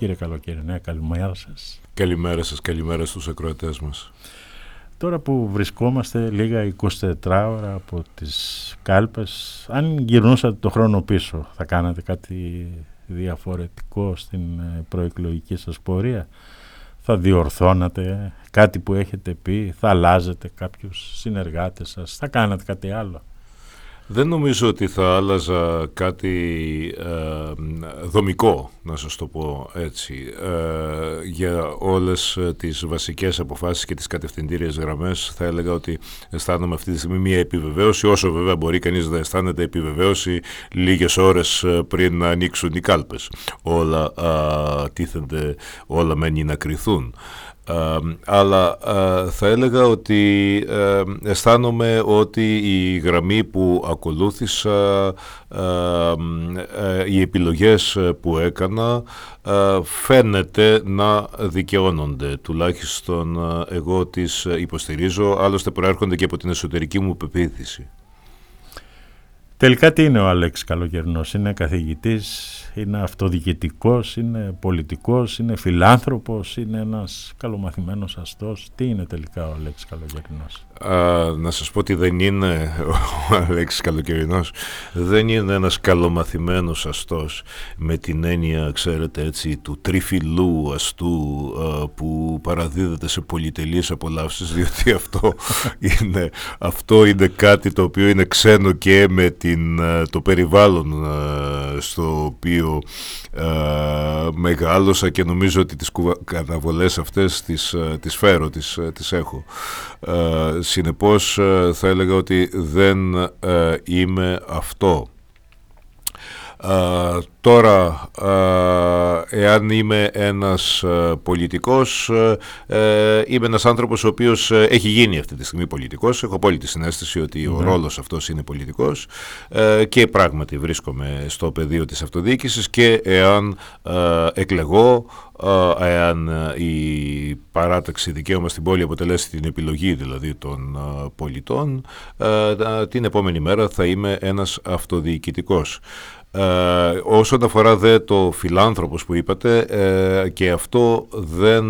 Κύριε Καλοκαιρινέ, καλημέρα σας. Καλημέρα σας, καλημέρα στους ακροατές μας. Τώρα που βρισκόμαστε λίγα 24 ώρα από τις κάλπες, αν γυρνούσατε το χρόνο πίσω, θα κάνατε κάτι διαφορετικό στην ε, προεκλογική σας πορεία, θα διορθώνατε κάτι που έχετε πει, θα αλλάζετε κάποιους συνεργάτες σας, θα κάνατε κάτι άλλο; Δεν νομίζω ότι θα άλλαζα κάτι ε, δομικό, να σας το πω έτσι, ε, για όλες τις βασικές αποφάσεις και τις κατευθυντήριες γραμμές. Θα έλεγα ότι αισθάνομαι αυτή τη στιγμή μια επιβεβαίωση, όσο βέβαια μπορεί κανείς να αισθάνεται επιβεβαίωση λίγες ώρες πριν να ανοίξουν οι κάλπες. Όλα ε, τίθενται, όλα μένει να κρυθούν αλλά θα έλεγα ότι αισθάνομαι ότι η γραμμή που ακολούθησα, οι επιλογές που έκανα φαίνεται να δικαιώνονται. Τουλάχιστον εγώ τις υποστηρίζω, άλλωστε προέρχονται και από την εσωτερική μου πεποίθηση. Τελικά τι είναι ο Αλέξης Καλοκαιρνός, είναι καθηγητής, είναι αυτοδιοικητικός, είναι πολιτικός, είναι φιλάνθρωπος, είναι ένας καλομαθημένος αστός. Τι είναι τελικά ο Αλέξης Καλοκαιρινός. Α, να σας πω ότι δεν είναι ο Αλέξης Καλοκαιρινός. Δεν είναι ένας καλομαθημένος αστός με την έννοια, ξέρετε έτσι, του τριφυλού αστού που παραδίδεται σε πολυτελείς απολαύσεις διότι αυτό είναι, αυτό είναι κάτι το οποίο είναι ξένο και με την, το περιβάλλον στο οποίο οποίο ε, μεγάλωσα και νομίζω ότι τις καταβολές αυτές τις, ε, τις φέρω, τις, ε, τις έχω. Ε, συνεπώς θα έλεγα ότι δεν είμαι αυτό. Τώρα, εάν είμαι ένας πολιτικός, είμαι ένας άνθρωπος ο οποίος έχει γίνει αυτή τη στιγμή πολιτικός. Έχω απόλυτη συνέστηση ότι ο ναι. ρόλος αυτός είναι πολιτικός και πράγματι βρίσκομαι στο πεδίο της αυτοδιοίκησης και εάν εκλεγώ, εάν η παράταξη δικαίωμα στην πόλη αποτελέσει την επιλογή δηλαδή των πολιτών, την επόμενη μέρα θα είμαι ένας αυτοδιοικητικός. Ε, όσον αφορά δε το φιλάνθρωπος που είπατε ε, και αυτό δεν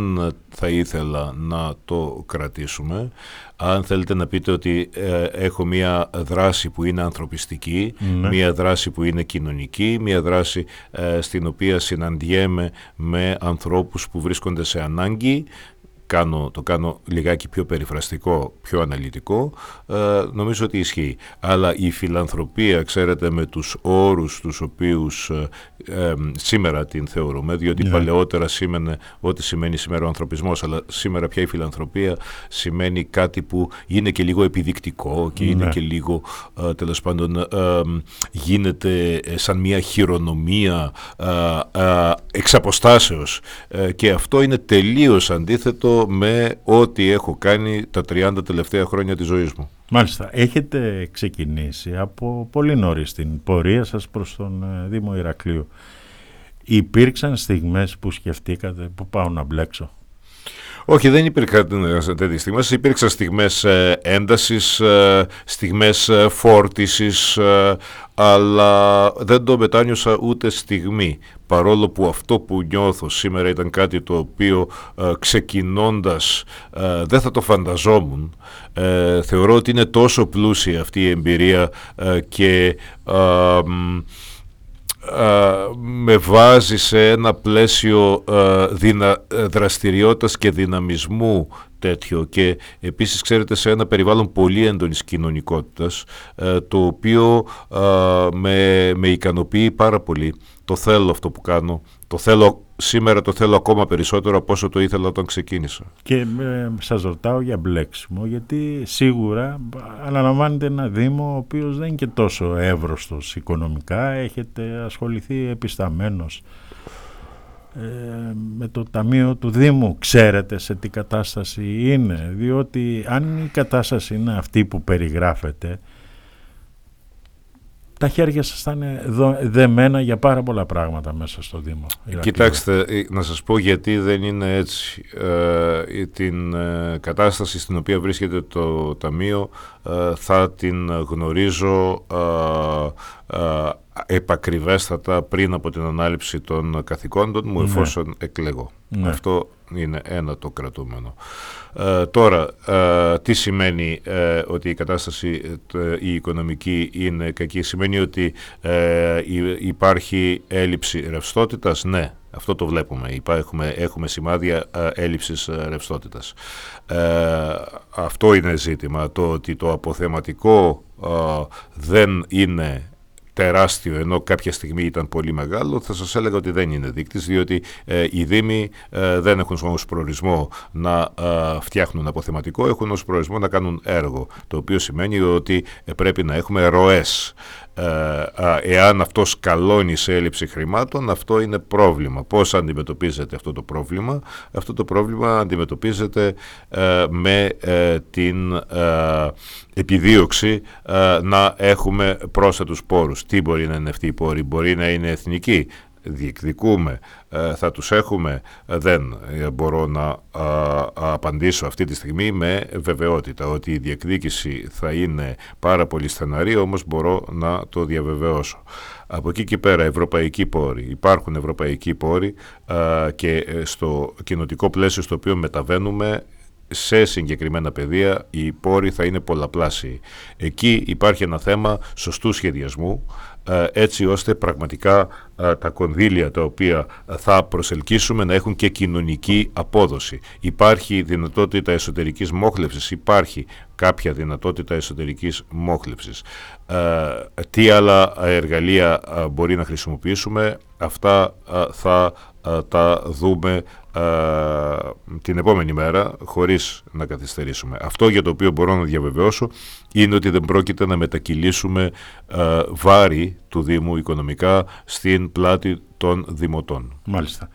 θα ήθελα να το κρατήσουμε αν θέλετε να πείτε ότι ε, έχω μία δράση που είναι ανθρωπιστική, ναι. μία δράση που είναι κοινωνική, μία δράση ε, στην οποία συναντιέμαι με ανθρώπους που βρίσκονται σε ανάγκη κάνω, το κάνω λιγάκι πιο περιφραστικό, πιο αναλυτικό, ε, νομίζω ότι ισχύει. Αλλά η φιλανθρωπία, ξέρετε, με τους όρους τους οποίους ε, σήμερα την θεωρούμε, διότι ναι. παλαιότερα σήμαινε ό,τι σημαίνει σήμερα ο ανθρωπισμός, αλλά σήμερα πια η φιλανθρωπία σημαίνει κάτι που είναι και λίγο επιδεικτικό και είναι ναι. και λίγο, ε, τέλος πάντων, ε, γίνεται σαν μια χειρονομία εξ αποστάσεως και αυτό είναι τελείως αντίθετο με ό,τι έχω κάνει τα 30 τελευταία χρόνια της ζωής μου. Μάλιστα. Έχετε ξεκινήσει από πολύ νωρίς την πορεία σας προς τον ε, Δήμο Ηρακλείου. Υπήρξαν στιγμές που σκεφτήκατε που πάω να μπλέξω; Όχι, δεν υπήρχαν τέτοιε στιγμές. Υπήρξαν στιγμές ε, έντασης, ε, στιγμές φόρτισης, αλλά δεν το μετάνιωσα ούτε στιγμή παρόλο που αυτό που νιώθω σήμερα ήταν κάτι το οποίο ε, ξεκινώντας ε, δεν θα το φανταζόμουν ε, θεωρώ ότι είναι τόσο πλούσια αυτή η εμπειρία ε, και με βάζει σε ένα πλαίσιο δυνα, δραστηριότητας και δυναμισμού τέτοιο και επίσης ξέρετε σε ένα περιβάλλον πολύ έντονης κοινωνικότητας το οποίο με, με ικανοποιεί πάρα πολύ το θέλω αυτό που κάνω, το θέλω σήμερα το θέλω ακόμα περισσότερο από όσο το ήθελα όταν ξεκίνησα. Και ε, σας ρωτάω για μπλέξιμο, γιατί σίγουρα αναλαμβάνετε ένα Δήμο ο οποίος δεν είναι και τόσο εύρωστος οικονομικά, έχετε ασχοληθεί επισταμένος ε, με το Ταμείο του Δήμου, ξέρετε σε τι κατάσταση είναι, διότι αν η κατάσταση είναι αυτή που περιγράφεται, τα χέρια σας θα είναι δεμένα για πάρα πολλά πράγματα μέσα στο Δήμο. Κοιτάξτε, ε, να σας πω γιατί δεν είναι έτσι. Ε, την ε, κατάσταση στην οποία βρίσκεται το Ταμείο θα την γνωρίζω επακριβέστατα πριν από την ανάληψη των καθηκόντων μου ναι. εφόσον εκλεγώ. Ναι. Αυτό είναι ένα το κρατούμενο. Ε, τώρα, ε, τι σημαίνει ε, ότι η κατάσταση η οικονομική είναι κακή; Σημαίνει ότι υπάρχει έλλειψη ρευστότητας; Ναι, αυτό το βλέπουμε. Έχουμε, έχουμε σημάδια έλλειψης ρευστότητας. αυτό είναι ζήτημα. Το ότι το αποθεματικό δεν είναι τεράστιο ενώ κάποια στιγμή ήταν πολύ μεγάλο θα σας έλεγα ότι δεν είναι δείκτης διότι ε, οι Δήμοι ε, δεν έχουν ως προορισμό να ε, φτιάχνουν αποθεματικό έχουν ως προορισμό να κάνουν έργο το οποίο σημαίνει ότι πρέπει να έχουμε ροές εάν αυτό σκαλώνει σε έλλειψη χρημάτων αυτό είναι πρόβλημα. Πώς αντιμετωπίζεται αυτό το πρόβλημα; Αυτό το πρόβλημα αντιμετωπίζεται με την επιδίωξη να έχουμε πρόσθετους πόρους. Τι μπορεί να είναι αυτοί οι πόροι; Μπορεί να είναι εθνικοί; Διεκδικούμε, θα τους έχουμε, δεν μπορώ να απαντήσω αυτή τη στιγμή με βεβαιότητα ότι η διεκδίκηση θα είναι πάρα πολύ στεναρή, όμως μπορώ να το διαβεβαιώσω. Από εκεί και πέρα ευρωπαϊκοί πόροι, υπάρχουν ευρωπαϊκοί πόροι και ε, στο κοινοτικό πλαίσιο στο οποίο μεταβαίνουμε σε συγκεκριμένα πεδία οι πόροι θα είναι πολλαπλάσιοι. Εκεί υπάρχει ένα θέμα σωστού σχεδιασμού ε, έτσι ώστε πραγματικά ε, τα κονδύλια τα οποία θα προσελκύσουμε να έχουν και κοινωνική απόδοση. Υπάρχει δυνατότητα εσωτερικής μόχλευσης, υπάρχει κάποια δυνατότητα εσωτερικής μόχλευσης. Ε, τι άλλα εργαλεία μπορεί να χρησιμοποιήσουμε, αυτά θα τα δούμε την επόμενη μέρα χωρίς να καθυστερήσουμε. Αυτό για το οποίο μπορώ να διαβεβαιώσω είναι ότι δεν πρόκειται να μετακυλήσουμε βάρη του Δήμου οικονομικά στην πλάτη των δημοτών. Μάλιστα.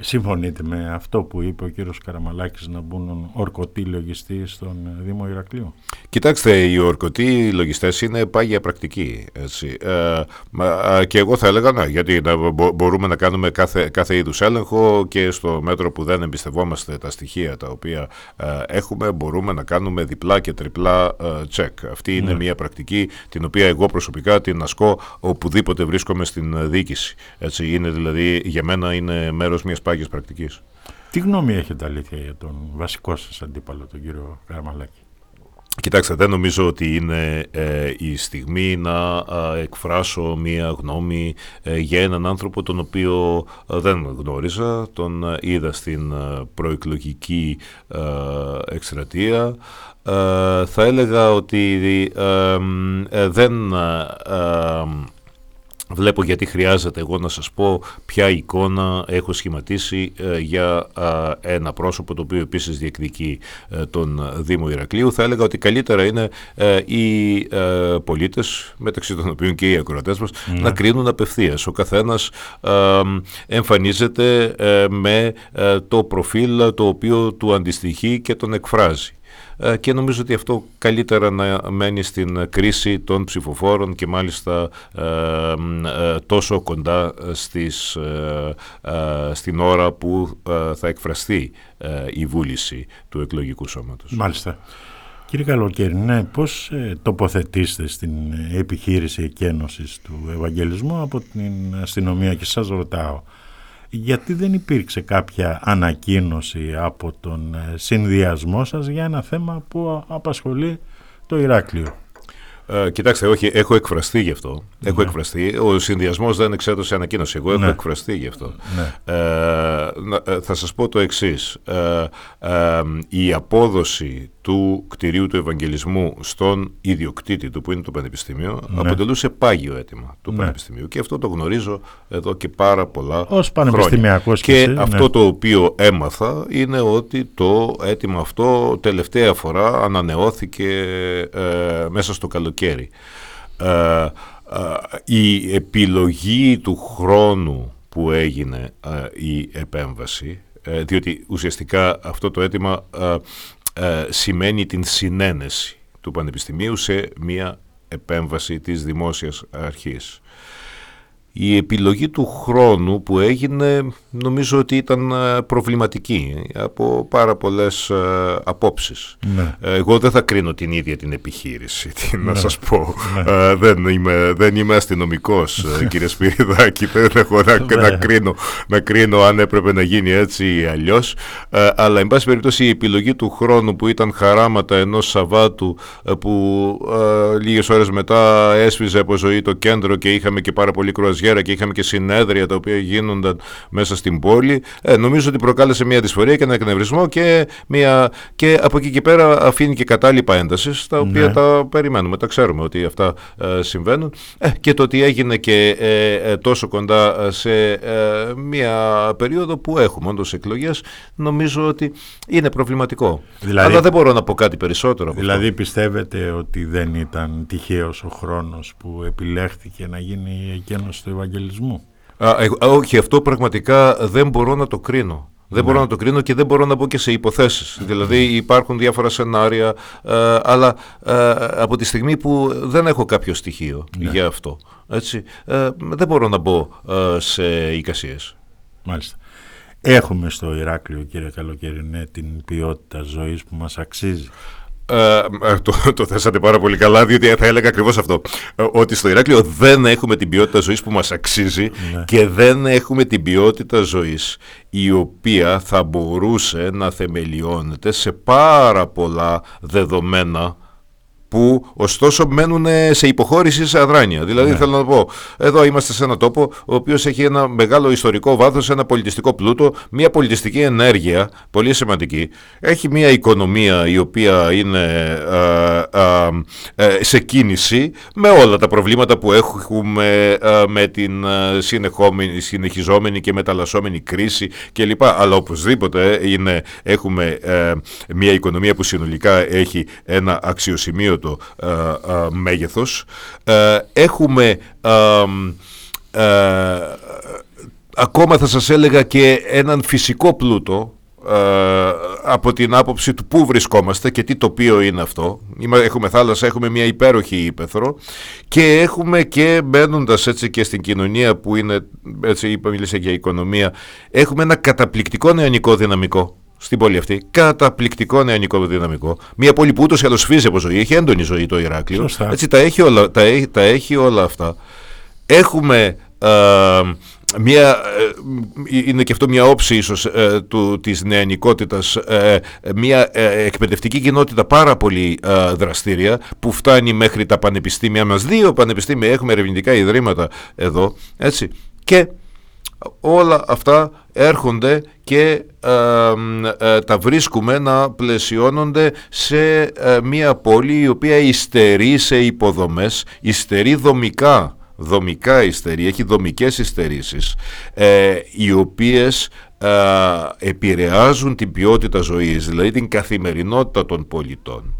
Συμφωνείτε με αυτό που είπε ο κύριος Καραμαλάκης να μπουν ορκωτοί λογιστοί στον Δήμο Ηρακλείου; Κοιτάξτε, οι ορκωτοί λογιστές είναι πάγια πρακτική. Έτσι. Ε, και εγώ θα έλεγα, ναι, γιατί μπορούμε να κάνουμε κάθε, κάθε είδους έλεγχο και στο μέτρο που δεν εμπιστευόμαστε τα στοιχεία τα οποία ε, έχουμε, μπορούμε να κάνουμε διπλά και τριπλά ε, τσεκ. Αυτή είναι ναι. μια πρακτική την οποία εγώ προσωπικά την ασκώ οπουδήποτε βρίσκομαι στην διοίκηση. Έτσι. Είναι δηλαδή, για μένα είναι μέρος μιας πάγιες πρακτικής. Τι γνώμη έχετε αλήθεια για τον βασικό σας αντίπαλο, τον κύριο Καραμαλάκη; Κοιτάξτε, δεν νομίζω ότι είναι ε, η στιγμή να εκφράσω μία γνώμη ε, για έναν άνθρωπο τον οποίο ε, δεν γνώριζα, τον είδα στην προεκλογική εκστρατεία. θα έλεγα ότι δεν Βλέπω γιατί χρειάζεται εγώ να σας πω ποια εικόνα έχω σχηματίσει ε, για ένα πρόσωπο το οποίο επίσης διεκδικεί ε, τον Δήμο Ηρακλείου. Θα έλεγα ότι καλύτερα είναι ε, οι πολίτες, μεταξύ των οποίων και οι ακροατές μας, ναι. να κρίνουν απευθείας. Ο καθένας εμφανίζεται με το προφίλ το οποίο του αντιστοιχεί και τον εκφράζει. Ε, και νομίζω ότι αυτό καλύτερα να μένει στην κρίση των ψηφοφόρων και μάλιστα ε, ε, τόσο κοντά στις, στην ώρα που θα εκφραστεί η βούληση του εκλογικού σώματος. Μάλιστα. Κύριε Καλοκαίρι, ναι, πώς τοποθετήσετε στην επιχείρηση εκένωσης του Ευαγγελισμού από την αστυνομία; Και σας ρωτάω γιατί δεν υπήρξε κάποια ανακοίνωση από τον ε, συνδυασμό σας για ένα θέμα που απασχολεί το Ηράκλειο; Ε, κοιτάξτε, όχι, έχω εκφραστεί γι' αυτό. Ναι. Έχω εκφραστεί. Ο συνδυασμός δεν εξέδωσε ανακοίνωση. Εγώ έχω ναι. εκφραστεί γι' αυτό. Ναι. Ε, ε θα σας πω το εξής. Ε, ε, η απόδοση του κτηρίου του Ευαγγελισμού στον ιδιοκτήτη του που είναι το Πανεπιστήμιο ναι. αποτελούσε πάγιο αίτημα του Πανεπιστημίου και αυτό το γνωρίζω εδώ και πάρα πολλά Ως χρόνια. Και, και αυτό το οποίο έμαθα είναι ότι το αίτημα αυτό τελευταία φορά ανανεώθηκε μέσα στο καλοκαίρι καλοκαίρι. Ε, ε, η επιλογή του χρόνου που έγινε ε, η επέμβαση, διότι ουσιαστικά αυτό το αίτημα σημαίνει την συνένεση του Πανεπιστημίου σε μια επέμβαση της δημόσιας αρχής. η επιλογή του χρόνου που έγινε νομίζω ότι ήταν ε, προβληματική από πάρα πολλές ε, απόψεις. Ναι. Εγώ δεν θα κρίνω την ίδια την επιχείρηση, τι να Ναι. σας πω. Ναι. Ε, δεν, είμαι, δεν είμαι αστυνομικός, ε, κύριε Σπυριδάκη, δεν έχω να, να, Ναι. κρίνω, να κρίνω αν έπρεπε να γίνει έτσι ή αλλιώς. Ε, αλλά, εν πάση περιπτώσει, η επιλογή του χρόνου που ήταν χαράματα ενός Σαββάτου ε, που ε, λίγες ώρες μετά έσφιζε από ζωή το κέντρο και είχαμε και πάρα πολύ κρουαζιέρα και είχαμε και συνέδρια τα οποία γίνονταν μέσα στην πόλη, ε, νομίζω ότι προκάλεσε μια δυσφορία και ένα εκνευρισμό και, μια, και από εκεί και πέρα αφήνει και κατάλοιπα έντασης, τα οποία Ναι. τα περιμένουμε, τα ξέρουμε ότι αυτά ε, συμβαίνουν. Ε, και το ότι έγινε και ε, ε, τόσο κοντά ε, σε ε, μια περίοδο που έχουμε όντως εκλογές, νομίζω ότι είναι προβληματικό. Δηλαδή- Αλλά δεν μπορώ να πω κάτι περισσότερο από Δηλαδή πιστεύετε ότι δεν ήταν τυχαίος ο χρόνος που επιλέχθηκε να γίνει εκένωση του Ευαγγελισμού; Α, εγώ- α, όχι, αυτό πραγματικά δεν μπορώ να το κρίνω. Δεν μπορώ να το κρίνω και δεν μπορώ να μπω και σε υποθέσεις. Δηλαδή υπάρχουν διάφορα σενάρια, ε, αλλά ε, από τη στιγμή που δεν έχω κάποιο στοιχείο για αυτό, έτσι, ε, δεν μπορώ να μπω ε, σε εικασίες. Μάλιστα. Έχουμε στο Ηράκλειο, κύριε Καλοκαιρινέ, την ποιότητα ζωής που μας αξίζει. Ε, ε, το, το θέσατε πάρα πολύ καλά, διότι θα έλεγα ακριβώς αυτό. Ε, ότι στο Ηράκλειο δεν έχουμε την ποιότητα ζωής που μας αξίζει Ναι. και δεν έχουμε την ποιότητα ζωής η οποία θα μπορούσε να θεμελιώνεται σε πάρα πολλά δεδομένα που ωστόσο μένουν σε υποχώρηση σε αδράνεια. Δηλαδή Ναι. θέλω να πω, εδώ είμαστε σε ένα τόπο ο οποίος έχει ένα μεγάλο ιστορικό βάθος, ένα πολιτιστικό πλούτο, μια πολιτιστική ενέργεια πολύ σημαντική. Έχει μια οικονομία η οποία είναι ε, ε, ε, σε κίνηση με όλα τα προβλήματα που έχουμε ε, με την ε, συνεχόμενη, συνεχιζόμενη και μεταλλασσόμενη κρίση κλπ. Αλλά οπωσδήποτε είναι, έχουμε ε, μια οικονομία που συνολικά έχει ένα αξιοσημείωτο ε, ε, μέγεθος. Ε, έχουμε ε, ε, ακόμα θα σας έλεγα και έναν φυσικό πλούτο ε, από την άποψη του πού βρισκόμαστε και τι τοπίο είναι αυτό. Είμα- Έχουμε θάλασσα, έχουμε μια υπέροχη ύπεθρο και έχουμε και μπαίνοντας έτσι και στην κοινωνία που είναι, έτσι είπα, μίλησα για οικονομία, έχουμε ένα καταπληκτικό νεανικό δυναμικό στην πόλη αυτή. Καταπληκτικό νεανικό δυναμικό. Μια πόλη που ούτως ή άλλως φύζει από ζωή, έχει έντονη ζωή το Ηράκλειο. Σωστά. Έτσι τα έχει όλα, τα, έχει- τα έχει όλα αυτά. Έχουμε ε, μια, ε, είναι και αυτό μια όψη ίσως ε, του, της νεανικότητας, ε, μια ε, εκπαιδευτική κοινότητα πάρα πολύ ε, δραστήρια που φτάνει μέχρι τα πανεπιστήμια μας. Δύο πανεπιστήμια έχουμε ερευνητικά ιδρύματα εδώ, έτσι. Και όλα αυτά έρχονται και ε, ε, τα βρίσκουμε να πλαισιώνονται σε ε, μια πόλη η οποία υστερεί σε υποδομές, υστερεί δομικά, δομικά υστερεί, έχει δομικές υστερήσεις, ε, οι οποίες ε, επηρεάζουν την ποιότητα ζωής, δηλαδή την καθημερινότητα των πολιτών.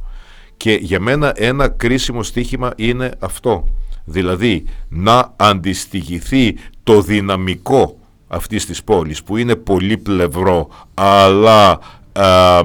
Και για μένα ένα κρίσιμο στίχημα είναι αυτό. Δηλαδή να αντιστοιχηθεί το δυναμικό αυτής της πόλης που είναι πολύπλευρο αλλά α,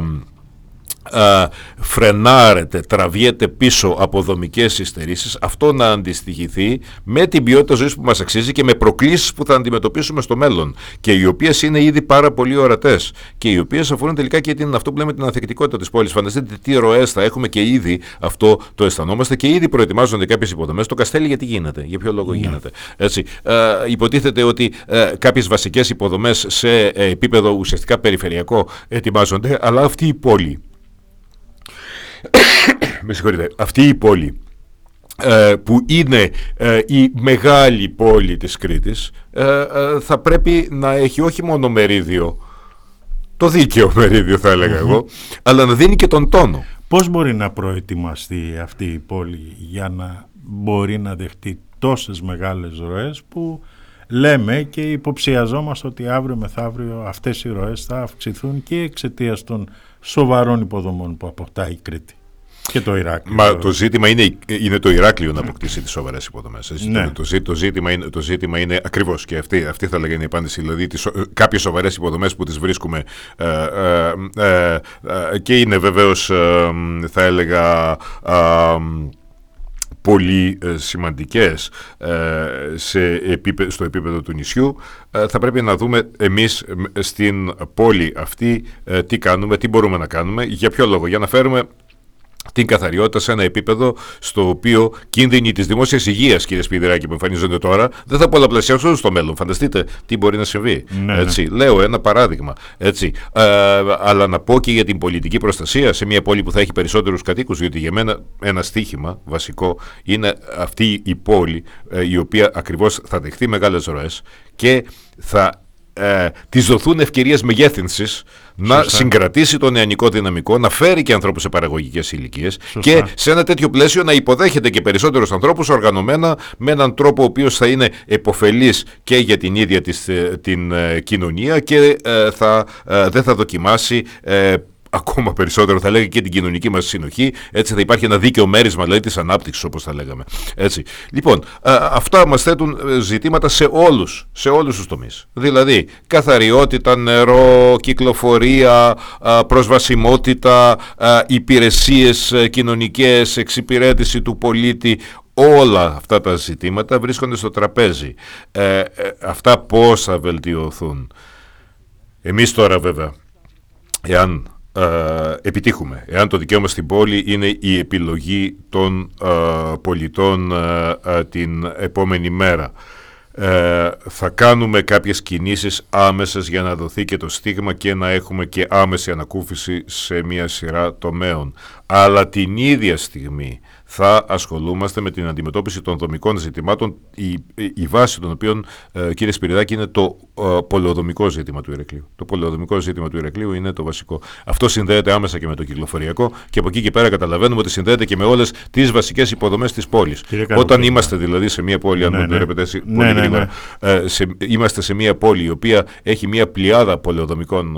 α, φρενάρεται, τραβιέται πίσω από δομικές υστερήσεις αυτό να αντιστοιχηθεί με την ποιότητα ζωής που μας αξίζει και με προκλήσεις που θα αντιμετωπίσουμε στο μέλλον και οι οποίες είναι ήδη πάρα πολύ ορατές και οι οποίες αφορούν τελικά και την, αυτό που λέμε την ανθεκτικότητα της πόλης. Φανταστείτε τι ροές θα έχουμε και ήδη αυτό το αισθανόμαστε και ήδη προετοιμάζονται κάποιες υποδομές. Το Καστέλι γιατί γίνεται, για ποιο λόγο γίνεται. Έτσι, ε, υποτίθεται ότι ε, κάποιες βασικές υποδομές σε ε, επίπεδο ουσιαστικά περιφερειακό ετοιμάζονται, αλλά αυτή η πόλη με συγχωρείτε, αυτή η πόλη ε, που είναι ε, η μεγάλη πόλη της Κρήτης ε, ε, θα πρέπει να έχει όχι μόνο μερίδιο το δίκαιο μερίδιο θα έλεγα εγώ αλλά να δίνει και τον τόνο. Πώς μπορεί να προετοιμαστεί αυτή η πόλη για να μπορεί να δεχτεί τόσες μεγάλες ροές που λέμε και υποψιαζόμαστε ότι αύριο μεθαύριο αυτές οι ροές θα αυξηθούν και εξαιτίας των σοβαρών υποδομών που αποκτά η Κρήτη και το Ηράκλειο. Μα το ζήτημα είναι, είναι το Ηράκλειο να αποκτήσει τις σοβαρές υποδομές. έτσι. Ναι. Το, το, ζή- το, ζήτημα είναι, το ζήτημα είναι ακριβώς και αυτή, αυτή θα λέγανε η απάντηση. Δηλαδή τις, σο- κάποιες σοβαρές υποδομές που τις βρίσκουμε ε, ε, ε, ε, και είναι βεβαίως ε, θα έλεγα ε, πολύ σημαντικές σε στο επίπεδο του νησιού θα πρέπει να δούμε εμείς στην πόλη αυτή τι κάνουμε, τι μπορούμε να κάνουμε, για ποιο λόγο, για να φέρουμε την καθαριότητα σε ένα επίπεδο στο οποίο κίνδυνοι της δημόσιας υγείας, κύριε Σπιδεράκη, που εμφανίζονται τώρα, δεν θα πολλαπλασιαστούν στο μέλλον. Φανταστείτε τι μπορεί να συμβεί. Ναι, ναι. έτσι. Λέω ένα παράδειγμα. Έτσι. Ε, αλλά να πω και για την πολιτική προστασία σε μια πόλη που θα έχει περισσότερους κατοίκους, διότι για μένα ένα στίχημα βασικό είναι αυτή η πόλη ε, η οποία ακριβώς θα δεχθεί μεγάλες ροές και θα ε, της δοθούν ευκαιρίες μεγέθυνσης να συγκρατήσει το νεανικό δυναμικό, να φέρει και ανθρώπους σε παραγωγικές ηλικίες και σε ένα τέτοιο πλαίσιο να υποδέχεται και περισσότερους ανθρώπους οργανωμένα με έναν τρόπο ο οποίος θα είναι εποφελής και για την ίδια της, ε, την ε, κοινωνία και ε, θα, δεν θα δοκιμάσει ακόμα περισσότερο. Θα λέγαμε και την κοινωνική μας συνοχή. Έτσι θα υπάρχει ένα δίκαιο μέρισμα δηλαδή της ανάπτυξης όπως θα λέγαμε. Έτσι. λοιπόν αυτά μας θέτουν ε, ζητήματα σε όλους σε όλους τους τομείς. Δηλαδή καθαριότητα, νερό, κυκλοφορία προσβασιμότητα υπηρεσίες ε, κοινωνικές εξυπηρέτηση του πολίτη. Όλα αυτά τα ζητήματα βρίσκονται στο τραπέζι. Ε, αυτά πώς θα βελτιωθούν. Εμείς τώρα βέβαια εάν ε, επιτύχουμε. Εάν το δικαίωμα στην πόλη είναι η επιλογή των ε, πολιτών ε, την επόμενη μέρα. θα κάνουμε κάποιες κινήσεις άμεσες για να δοθεί και το στίγμα και να έχουμε και άμεση ανακούφιση σε μια σειρά τομέων. Αλλά την ίδια στιγμή θα ασχολούμαστε με την αντιμετώπιση των δομικών ζητημάτων, η, η βάση των οποίων, ε, κύριε Σπυριδάκη, είναι το ε, πολεοδομικό ζήτημα του Ηρακλείου. Το πολεοδομικό ζήτημα του Ηρακλείου είναι το βασικό. Αυτό συνδέεται άμεσα και με το κυκλοφοριακό και από εκεί και πέρα καταλαβαίνουμε ότι συνδέεται και με όλες τις βασικές υποδομές της πόλης. Όταν είμαστε δηλαδή σε μια πόλη, αν ναι, μου ναι. επιτρέπετε έτσι ναι, πολύ ναι, γρήγορα, ε, σε, είμαστε σε μια πόλη η οποία έχει μια πλειάδα πολεοδομικών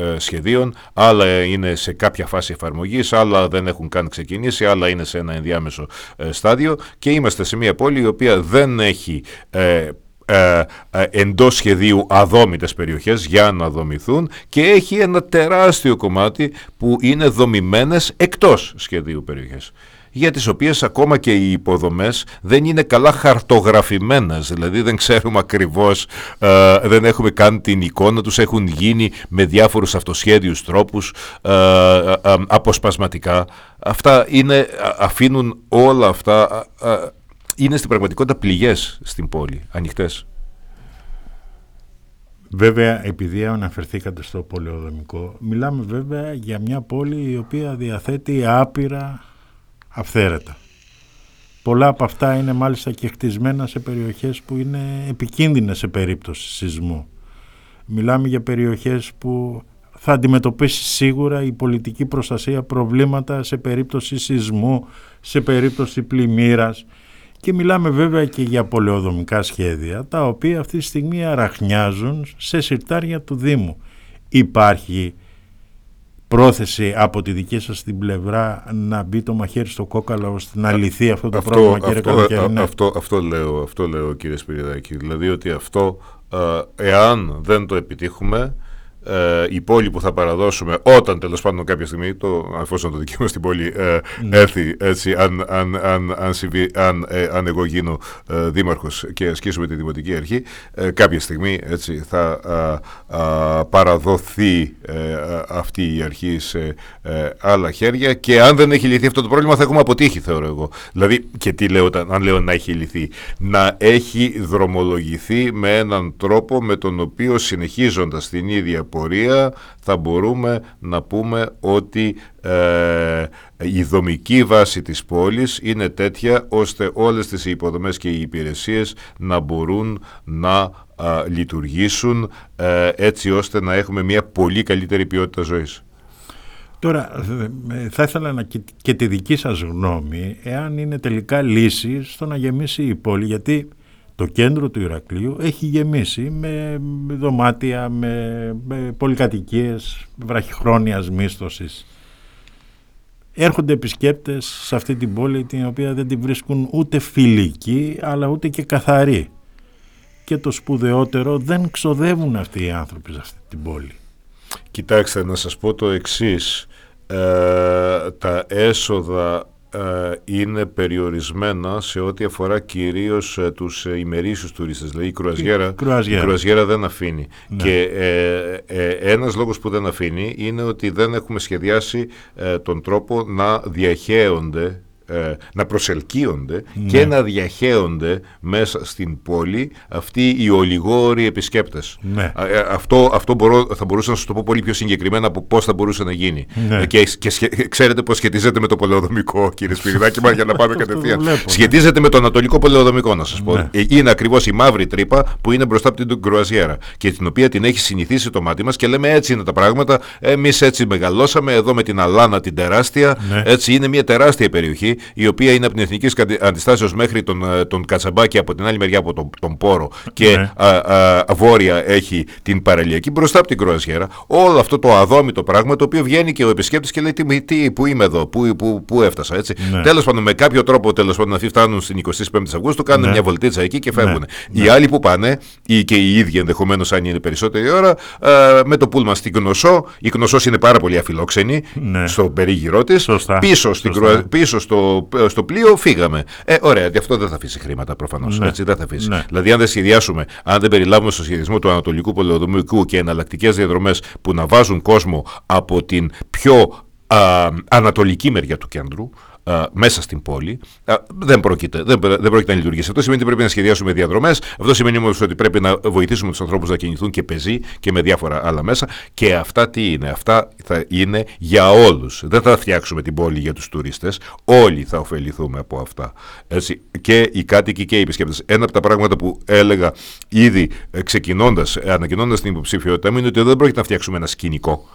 ε, ε, σχεδίων, άλλα είναι σε κάποια φάση εφαρμογής, άλλα δεν έχουν καν ξεκινήσει, άλλα είναι σε ένα ενδιάμεσο ε, στάδιο και είμαστε σε μια πόλη η οποία δεν έχει ε, ε, ε, εντός σχεδίου αδόμητες περιοχές για να δομηθούν και έχει ένα τεράστιο κομμάτι που είναι δομημένες εκτός σχεδίου περιοχές για τις οποίες ακόμα και οι υποδομές δεν είναι καλά χαρτογραφημένες, δηλαδή δεν ξέρουμε ακριβώς, ε, δεν έχουμε καν την εικόνα τους, έχουν γίνει με διάφορους αυτοσχέδιους τρόπους, ε, ε, ε αποσπασματικά. Αυτά είναι, αφήνουν όλα αυτά, είναι στην πραγματικότητα πληγές στην πόλη, ανοιχτές. Βέβαια, επειδή αναφερθήκατε στο πολεοδομικό, μιλάμε βέβαια για μια πόλη η οποία διαθέτει άπειρα αυθαίρετα. Πολλά από αυτά είναι μάλιστα και χτισμένα σε περιοχές που είναι επικίνδυνες σε περίπτωση σεισμού. Μιλάμε για περιοχές που θα αντιμετωπίσει σίγουρα η πολιτική προστασία προβλήματα σε περίπτωση σεισμού, σε περίπτωση πλημμύρας και μιλάμε βέβαια και για πολεοδομικά σχέδια τα οποία αυτή τη στιγμή αραχνιάζουν σε συρτάρια του Δήμου. Υπάρχει πρόθεση από τη δική σας την πλευρά να μπει το μαχαίρι στο κόκαλο ώστε να λυθεί αυτό το αυτό, πρόβλημα κύριε αυτό, αυτό, αυτό, λέω, αυτό λέω κύριε Σπυριδάκη. Δηλαδή ότι αυτό εάν δεν το επιτύχουμε ε, η πόλη που θα παραδώσουμε όταν τέλος πάντων κάποια στιγμή, το, εφόσον το δικαίωμα στην πόλη ε, ναι. έρθει έτσι, αν, αν, αν, αν, συμβεί, αν, ε, αν εγώ γίνω ε, δήμαρχος και ασκήσουμε τη Δημοτική Αρχή, ε, κάποια στιγμή έτσι, θα παραδοθεί ε, αυτή η αρχή σε άλλα χέρια και αν δεν έχει λυθεί αυτό το πρόβλημα θα έχουμε αποτύχει θεωρώ εγώ. Δηλαδή, και τι λέω αν λέω να έχει λυθεί, να έχει δρομολογηθεί με έναν τρόπο με τον οποίο συνεχίζοντας την ίδια πορεία θα μπορούμε να πούμε ότι ε, η δομική βάση της πόλης είναι τέτοια ώστε όλες τις υποδομές και οι υπηρεσίες να μπορούν να λειτουργήσουν ε, έτσι ώστε να έχουμε μια πολύ καλύτερη ποιότητα ζωής. Τώρα ε, θα ήθελα να, και, και τη δική σας γνώμη εάν είναι τελικά λύση στο να γεμίσει η πόλη γιατί το κέντρο του Ηρακλείου έχει γεμίσει με δωμάτια, με, με πολυκατοικίες βραχυχρόνιας μίσθωσης. Έρχονται επισκέπτες σε αυτή την πόλη την οποία δεν την βρίσκουν ούτε φιλική αλλά ούτε και καθαρή. Και το σπουδαιότερο δεν ξοδεύουν αυτοί οι άνθρωποι σε αυτή την πόλη. Κοιτάξτε να σας πω το εξής. Ε, τα έσοδα είναι περιορισμένα σε ό,τι αφορά κυρίως ε, τους ε, ημερήσιους τουρίστες, δηλαδή η κρουαζιέρα, η κρουαζιέρα. δεν αφήνει. Ναι. Και ε, ένας λόγος που δεν αφήνει είναι ότι δεν έχουμε σχεδιάσει τον τρόπο να διαχέονται ε, να προσελκύονται και ναι. να διαχέονται μέσα στην πόλη αυτοί οι ολιγόροι επισκέπτες. Ναι. Ε, αυτό, αυτό μπορώ, θα μπορούσα να σου το πω πολύ πιο συγκεκριμένα από πώς θα μπορούσε να γίνει. Ναι. Ε, και, και ξέρετε πώς σχετίζεται με το πολεοδομικό κύριε Σπυριδάκη, για να πάμε κατευθείαν. σχετίζεται με το ανατολικό πολεοδομικό να σας πω. Ναι. Είναι ακριβώς η μαύρη τρύπα που είναι μπροστά από την κρουαζιέρα και την οποία την έχει συνηθίσει το μάτι μας και λέμε έτσι είναι τα πράγματα, εμείς έτσι μεγαλώσαμε εδώ με την Αλάνα την τεράστια, ναι. έτσι είναι μια τεράστια περιοχή η οποία είναι από την Εθνική Αντιστάσεως μέχρι τον, ε, τον Κατσαμπάκη από την άλλη μεριά από τον, τον Πόρο και ναι. α, βόρεια έχει την παραλιακή μπροστά από την Κροαζιέρα. Όλο αυτό το αδόμητο πράγμα το οποίο βγαίνει και ο επισκέπτης και λέει τι, τι, πού είμαι εδώ, πού, πού, πού έφτασα. Έτσι. Ναι. Τέλος πάντων, με κάποιο τρόπο τέλος πάντων, αυτοί φτάνουν στην 25η Αυγούστου, κάνουν ναι. μια βολτίτσα εκεί και φεύγουν. Ναι. Οι άλλοι που πάνε, ή και οι ίδιοι ενδεχομένως αν είναι περισσότερη ώρα, α, με το πούλμα στην Κνωσό. Η Κνωσός είναι πάρα πολύ αφιλόξενη στο περίγυρό της. Πίσω, πίσω στο στο πλοίο, φύγαμε. Ε, ωραία, αυτό δεν θα αφήσει χρήματα προφανώς. Ναι. Έτσι δεν θα αφήσει. Ναι. Δηλαδή, αν δεν σχεδιάσουμε, αν δεν περιλάβουμε στο σχεδιασμό του Ανατολικού Πολεοδομικού και εναλλακτικές διαδρομές που να βάζουν κόσμο από την πιο α, ανατολική μεριά του κέντρου, μέσα στην πόλη. δεν, πρόκειται, δεν, δεν πρόκειται να λειτουργήσει. Αυτό σημαίνει ότι πρέπει να σχεδιάσουμε διαδρομές. Αυτό σημαίνει όμως ότι πρέπει να βοηθήσουμε τους ανθρώπους να κινηθούν και πεζοί και με διάφορα άλλα μέσα. Και αυτά τι είναι; Αυτά θα είναι για όλους. Δεν θα φτιάξουμε την πόλη για τους τουρίστες. Όλοι θα ωφεληθούμε από αυτά. Έτσι, και οι κάτοικοι και οι επισκέπτες. Ένα από τα πράγματα που έλεγα ήδη ε, ξεκινώντας, ε, ανακοινώντα την υποψηφιότητά μου, είναι ότι δεν πρόκειται να φτιάξουμε ένα σκηνικό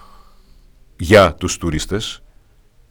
για τους τουρίστες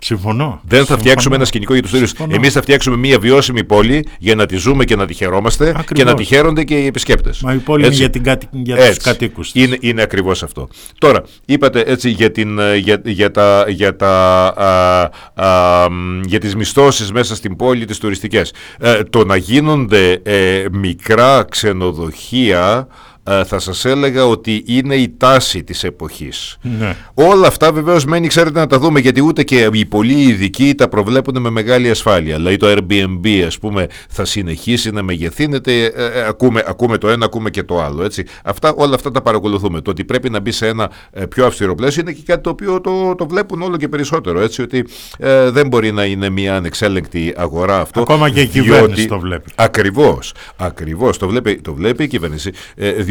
Συμφωνώ. Δεν θα φτιάξουμε ένα σκηνικό για τους τουρίστες. Εμείς θα φτιάξουμε μια βιώσιμη πόλη για να τη ζούμε και να τη χαιρόμαστε και να τη χαίρονται και οι επισκέπτες. Μα η πόλη είναι για, την, για τους κατοίκους. Είναι, είναι ακριβώς αυτό. Τώρα, είπατε έτσι για, την, ε, για, για, τα, για, τα, α, α, για τις μισθώσεις μέσα στην πόλη, τις τουριστικές. Ε, το να γίνονται ε, μικρά ξενοδοχεία ε, θα σας έλεγα ότι είναι η τάση της εποχής. Ναι. Όλα αυτά βεβαίως μένει ξέρετε να τα δούμε γιατί ούτε και οι πολύ ειδικοί τα προβλέπουν με μεγάλη ασφάλεια. Δηλαδή το Airbnb ας πούμε θα συνεχίσει να μεγεθύνεται, ε, ε, ακούμε, ακούμε το ένα, ακούμε και το άλλο. Έτσι. Αυτά, όλα αυτά τα παρακολουθούμε. Το ότι πρέπει να μπει σε ένα πιο αυστηρό πλαίσιο είναι και κάτι το οποίο το, το βλέπουν όλο και περισσότερο. Έτσι, ότι δεν μπορεί να είναι μια ανεξέλεγκτη αγορά αυτό. Ακόμα και η κυβέρνηση το βλέπει. Ακριβώς, ακριβώς το βλέπει, το βλέπει η κυβέρνηση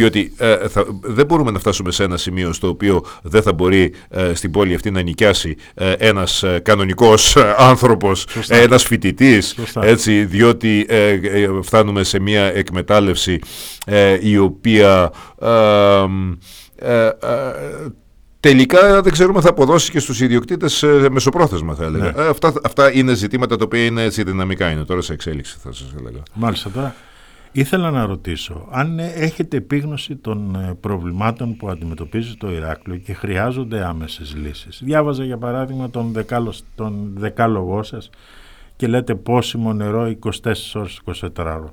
διότι ε, θα, δεν μπορούμε να φτάσουμε σε ένα σημείο στο οποίο δεν θα μπορεί ε, στην πόλη αυτή να νοικιάσει ε, ένας ε, κανονικός ε, άνθρωπος, Σωστά. ένας φοιτητής, έτσι, διότι φτάνουμε σε μια εκμετάλλευση η οποία τελικά δεν ξέρουμε θα αποδώσει και στους ιδιοκτήτες μεσοπρόθεσμα θα έλεγα. αυτά, αυτά είναι ζητήματα τα οποία είναι έτσι δυναμικά, είναι τώρα σε εξέλιξη θα σας έλεγα. Μάλιστα τώρα. Ήθελα να ρωτήσω αν έχετε επίγνωση των ε, προβλημάτων που αντιμετωπίζει το Ηράκλειο και χρειάζονται άμεσες λύσεις. Διάβαζα για παράδειγμα τον, δεκάλο, τον δεκάλογό σας και λέτε πόσιμο νερό 24 ώρες 24 ώρες.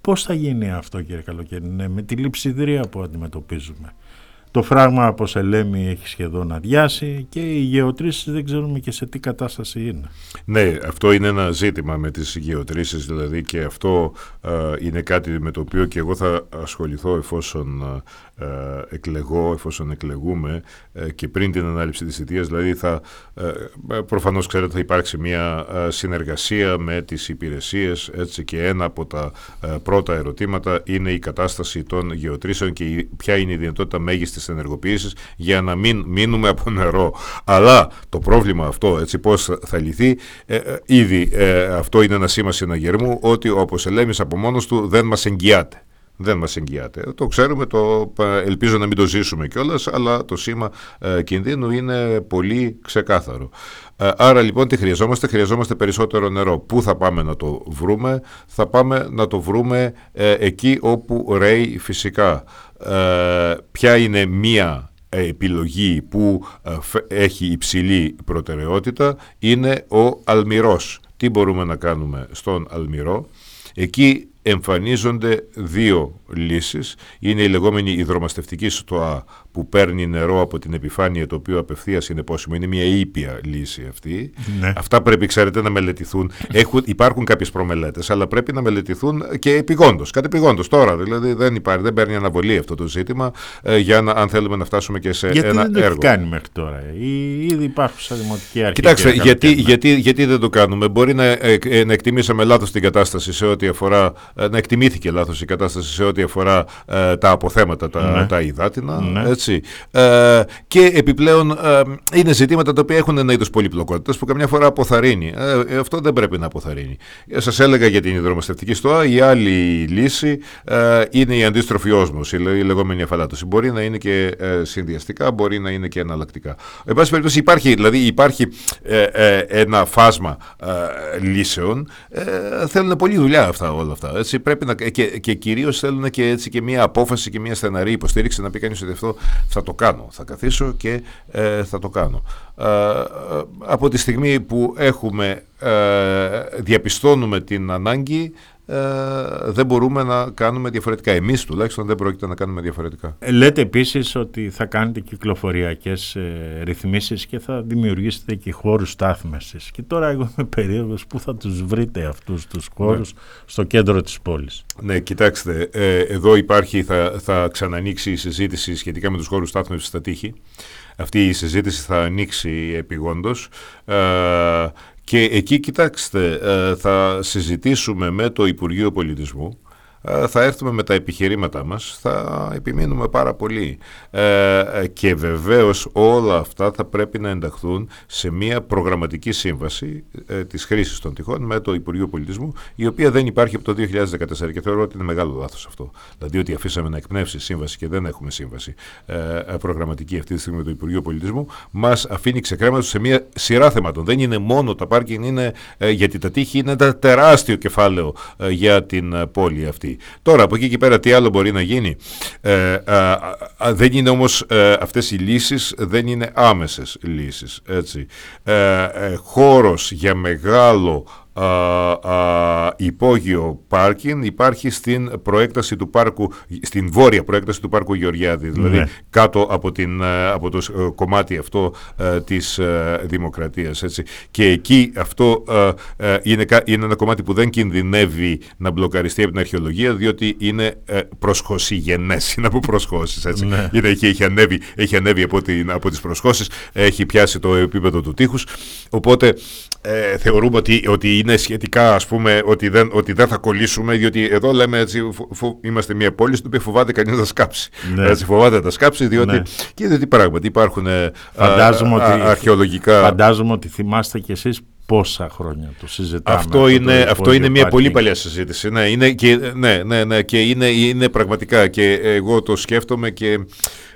Πώς θα γίνει αυτό κύριε Καλοκαίρι, ναι, με τη λειψιδρία που αντιμετωπίζουμε. Το φράγμα από Σελέμι έχει σχεδόν αδειάσει και οι γεωτρήσεις δεν ξέρουμε και σε τι κατάσταση είναι. Ναι, αυτό είναι ένα ζήτημα με τις γεωτρήσεις δηλαδή και αυτό είναι κάτι με το οποίο και εγώ θα ασχοληθώ εφόσον ε, εκλεγώ, εφόσον εκλεγούμε ε, και πριν την ανάληψη της θητείας, δηλαδή θα, ε, προφανώς ξέρετε θα υπάρξει μια συνεργασία με τις υπηρεσίες έτσι και ένα από τα πρώτα ερωτήματα είναι η κατάσταση των γεωτρήσεων και ποια είναι η δυνατότητα μέγιστης ενεργοποίησης για να μην μείνουμε από νερό. Αλλά το πρόβλημα αυτό, έτσι πώς θα λυθεί, ήδη αυτό είναι ένα σήμα συναγερμού ότι ο Αποσελέμης από μόνος του δεν μας εγγυάται δεν μας εγγυάται. Το ξέρουμε, το, ελπίζω να μην το ζήσουμε κιόλας, αλλά το σήμα ε, κινδύνου είναι πολύ ξεκάθαρο. Ε, άρα λοιπόν τι χρειαζόμαστε, χρειαζόμαστε περισσότερο νερό. Πού θα πάμε να το βρούμε, θα πάμε να το βρούμε ε, εκεί όπου ρέει φυσικά. Ε, ποια είναι μία επιλογή που έχει υψηλή προτεραιότητα είναι ο αλμυρός. Τι μπορούμε να κάνουμε στον αλμυρό; Εκεί εμφανίζονται δύο λύσεις. Είναι η λεγόμενη υδρομαστευτική στοά που παίρνει νερό από την επιφάνεια το οποίο απευθείας είναι πόσιμο. Είναι μια ήπια λύση αυτή. Ναι. Αυτά πρέπει, ξέρετε, να μελετηθούν. Έχουν, υπάρχουν κάποιες προμελέτες, αλλά πρέπει να μελετηθούν και επιγόντως. Κατεπηγόντω τώρα. Δηλαδή δεν, υπάρχει, δεν παίρνει αναβολή αυτό το ζήτημα ε, για να, αν θέλουμε να φτάσουμε και σε γιατί ένα δεν το έργο. έχει κάνει μέχρι τώρα; Ή, ήδη υπάρχουν σαν δημοτική αρχή. Κοιτάξτε, γιατί, γιατί, γιατί δεν το κάνουμε; Μπορεί να, ε, ε, να εκτιμήσαμε λάθος την κατάσταση σε ό,τι αφορά. Ε, να εκτιμήθηκε λάθος η κατάσταση σε ό,τι αφορά ε, τα αποθέματα, τα, ναι. τα υδάτινα. Ναι. Έτσι. Ε, και επιπλέον ε, είναι ζητήματα τα οποία έχουν ένα είδο πολυπλοκότητα που καμιά φορά αποθαρρύνει. Ε, αυτό δεν πρέπει να αποθαρρύνει. Σας έλεγα για την υδρομαστευτική στοά. Η άλλη λύση είναι η αντίστροφη όσμωση, η λεγόμενη αφαλάτωση. Μπορεί να είναι και συνδυαστικά, μπορεί να είναι και εναλλακτικά. Εν πάση περιπτώσει υπάρχει, δηλαδή υπάρχει ένα φάσμα λύσεων. θέλουν πολλή δουλειά αυτά όλα αυτά. Έτσι, πρέπει να, και, και κυρίως θέλουν και, έτσι, και μια απόφαση και μια στεναρή υποστήριξη να πει κανείς ότι αυτό θα το κάνω. Θα καθίσω και ε, θα το κάνω. Ε, ε, από τη στιγμή που έχουμε, διαπιστώνουμε την ανάγκη, δεν μπορούμε να κάνουμε διαφορετικά. Εμείς τουλάχιστον δεν πρόκειται να κάνουμε διαφορετικά. Λέτε επίσης ότι θα κάνετε κυκλοφοριακές ε, ρυθμίσεις και θα δημιουργήσετε και χώρους στάθμευσης. Και τώρα εγώ είμαι περίεργος που θα τους βρείτε αυτούς τους χώρους ναι. στο κέντρο της πόλης; Ναι, κοιτάξτε, εδώ υπάρχει, θα, θα ξανανοίξει η συζήτηση σχετικά με τους χώρους στάθμευσης στα τείχη. Αυτή η συζήτηση θα ανοίξει επιγόντως. Και εκεί, κοιτάξτε, ε, θα συζητήσουμε με το Υπουργείο Πολιτισμού ε, θα έρθουμε με τα επιχειρήματά μας, θα επιμείνουμε πάρα πολύ. Ε, και βεβαίως όλα αυτά θα πρέπει να ενταχθούν σε μια προγραμματική σύμβαση ε, της χρήσης των τυχών με το Υπουργείο Πολιτισμού, η οποία δεν υπάρχει από το 2014 και θεωρώ ότι είναι μεγάλο λάθος αυτό. Δηλαδή ότι αφήσαμε να εκπνεύσει σύμβαση και δεν έχουμε σύμβαση ε, προγραμματική αυτή τη στιγμή με το Υπουργείο Πολιτισμού, μας αφήνει ξεκρέματο σε μια σειρά θεμάτων. Δεν είναι μόνο τα πάρκινγκ, είναι, γιατί τα τείχη είναι ένα τεράστιο κεφάλαιο για την πόλη αυτή. Τώρα από εκεί και πέρα τι άλλο μπορεί να γίνει; Ε, δεν είναι όμως ε, αυτές οι λύσεις δεν είναι άμεσες λύσεις. Έτσι. Ε, ε χώρος για μεγάλο α, α, υπόγειο πάρκινγκ υπάρχει στην προέκταση του πάρκου, στην βόρεια προέκταση του πάρκου Γεωργιάδη, δηλαδή ναι. κάτω από, την, ε, από το ε, κομμάτι αυτό ε, της ε, δημοκρατίας. Έτσι. Και εκεί αυτό ε, είναι, είναι ένα κομμάτι που δεν κινδυνεύει να μπλοκαριστεί από την αρχαιολογία, διότι είναι ε, προσχωσιγενές, είναι από προσχώσεις. Έτσι. Ναι. Είναι, έχει, έχει, ανέβει, έχει ανέβει από, την, από τις προσχώσεις, έχει πιάσει το επίπεδο του τείχους, οπότε ε, θεωρούμε ότι, ότι είναι σχετικά ας πούμε ότι δεν, ότι δεν θα κολλήσουμε διότι εδώ λέμε έτσι φο, είμαστε μια πόλη στην οποία φοβάται κανείς να σκάψει ναι. έτσι φοβάται να σκάψει διότι ναι. και διότι πράγματι υπάρχουν φαντάζομαι α, ότι, αρχαιολογικά φαντάζομαι ότι θυμάστε κι εσείς πόσα χρόνια το συζητάμε. Αυτό είναι, το αυτό είναι μια πολύ παλιά συζήτηση. Ναι, είναι, και, ναι, ναι, ναι, και είναι, είναι πραγματικά και εγώ το σκέφτομαι και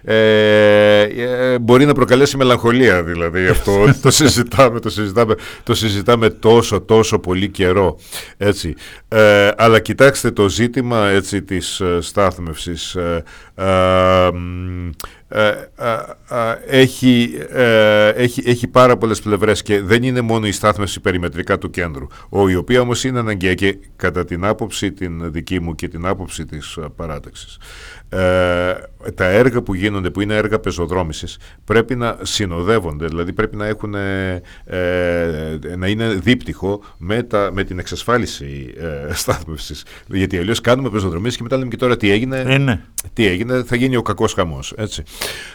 ε, ε, μπορεί να προκαλέσει μελαγχολία δηλαδή αυτό το συζητάμε, το συζητάμε, το συζητάμε τόσο τόσο πολύ καιρό έτσι. Ε, αλλά κοιτάξτε το ζήτημα έτσι της ε, στάθμευσης ε, έχει, έχει, έχει πάρα πολλές πλευρές και δεν είναι μόνο η στάθμευση περιμετρικά του κέντρου, ο, η οποία όμως είναι αναγκαία και κατά την άποψη την δική μου και την άποψη της παράταξης. Ε, τα έργα που γίνονται, που είναι έργα πεζοδρόμησης, πρέπει να συνοδεύονται, δηλαδή πρέπει να, έχουν, ε, να είναι δίπτυχο με, τα, με την εξασφάλιση ε, στάθμευσης. Γιατί αλλιώς κάνουμε πεζοδρομίες και μετά λέμε και τώρα τι έγινε, ε, ναι. τι έγινε; Θα γίνει ο κακός χαμός. Έτσι.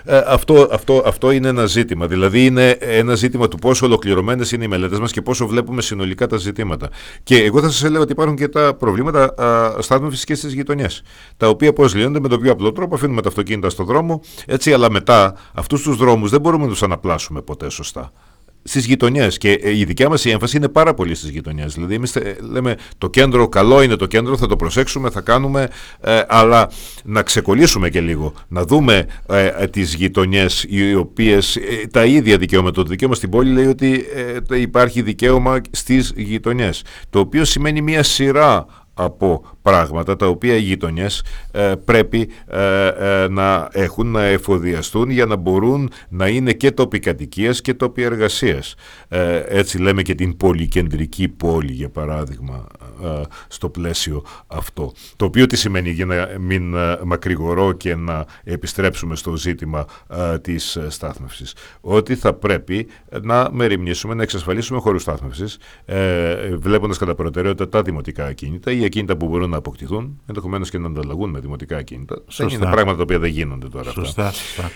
Ε, αυτό, αυτό, αυτό είναι ένα ζήτημα, δηλαδή είναι ένα ζήτημα του πόσο ολοκληρωμένες είναι οι μελέτες μας και πόσο βλέπουμε συνολικά τα ζητήματα. Και εγώ θα σας έλεγα ότι υπάρχουν και τα προβλήματα στάθμευσης και στις γειτονιές, τα οποία πώς λύνονται με το πιο απλό τρόπο, αφήνουμε τα αυτοκίνητα στο δρόμο, έτσι, αλλά μετά αυτούς τους δρόμους δεν μπορούμε να τους αναπλάσουμε ποτέ σωστά. Στις γειτονιές. Και ε, η δικιά μας έμφαση είναι πάρα πολύ στις γειτονιές. Δηλαδή, εμείς ε, λέμε το κέντρο, καλό είναι το κέντρο, θα το προσέξουμε, θα κάνουμε, ε, αλλά να ξεκολλήσουμε και λίγο. Να δούμε ε, τις γειτονιές, οι οποίες τα ίδια δικαιώματα. Το δικαίωμα στην πόλη λέει ότι υπάρχει δικαίωμα στις γειτονιές. Το οποίο σημαίνει μια σειρά από πράγματα τα οποία οι γειτονιές πρέπει να έχουν, να εφοδιαστούν για να μπορούν να είναι και τόποι κατοικίας και τόποι εργασίας. έτσι λέμε και την πολυκεντρική πόλη για παράδειγμα στο πλαίσιο αυτό. Το οποίο τι σημαίνει για να μην μακρηγορώ και να επιστρέψουμε στο ζήτημα της στάθμευσης. Ότι θα πρέπει να μεριμνήσουμε, να εξασφαλίσουμε χώρους στάθμευσης ε, βλέποντας κατά προτεραιότητα τα δημοτικά ακίνητα ή ακίνητα που μπορούν να αποκτηθούν, ενδεχομένως και να ανταλλαγούν με δημοτικά ακίνητα. Σωστά. Δεν είναι πράγματα τα οποία δεν γίνονται τώρα σωστά, αυτά. Σωστά.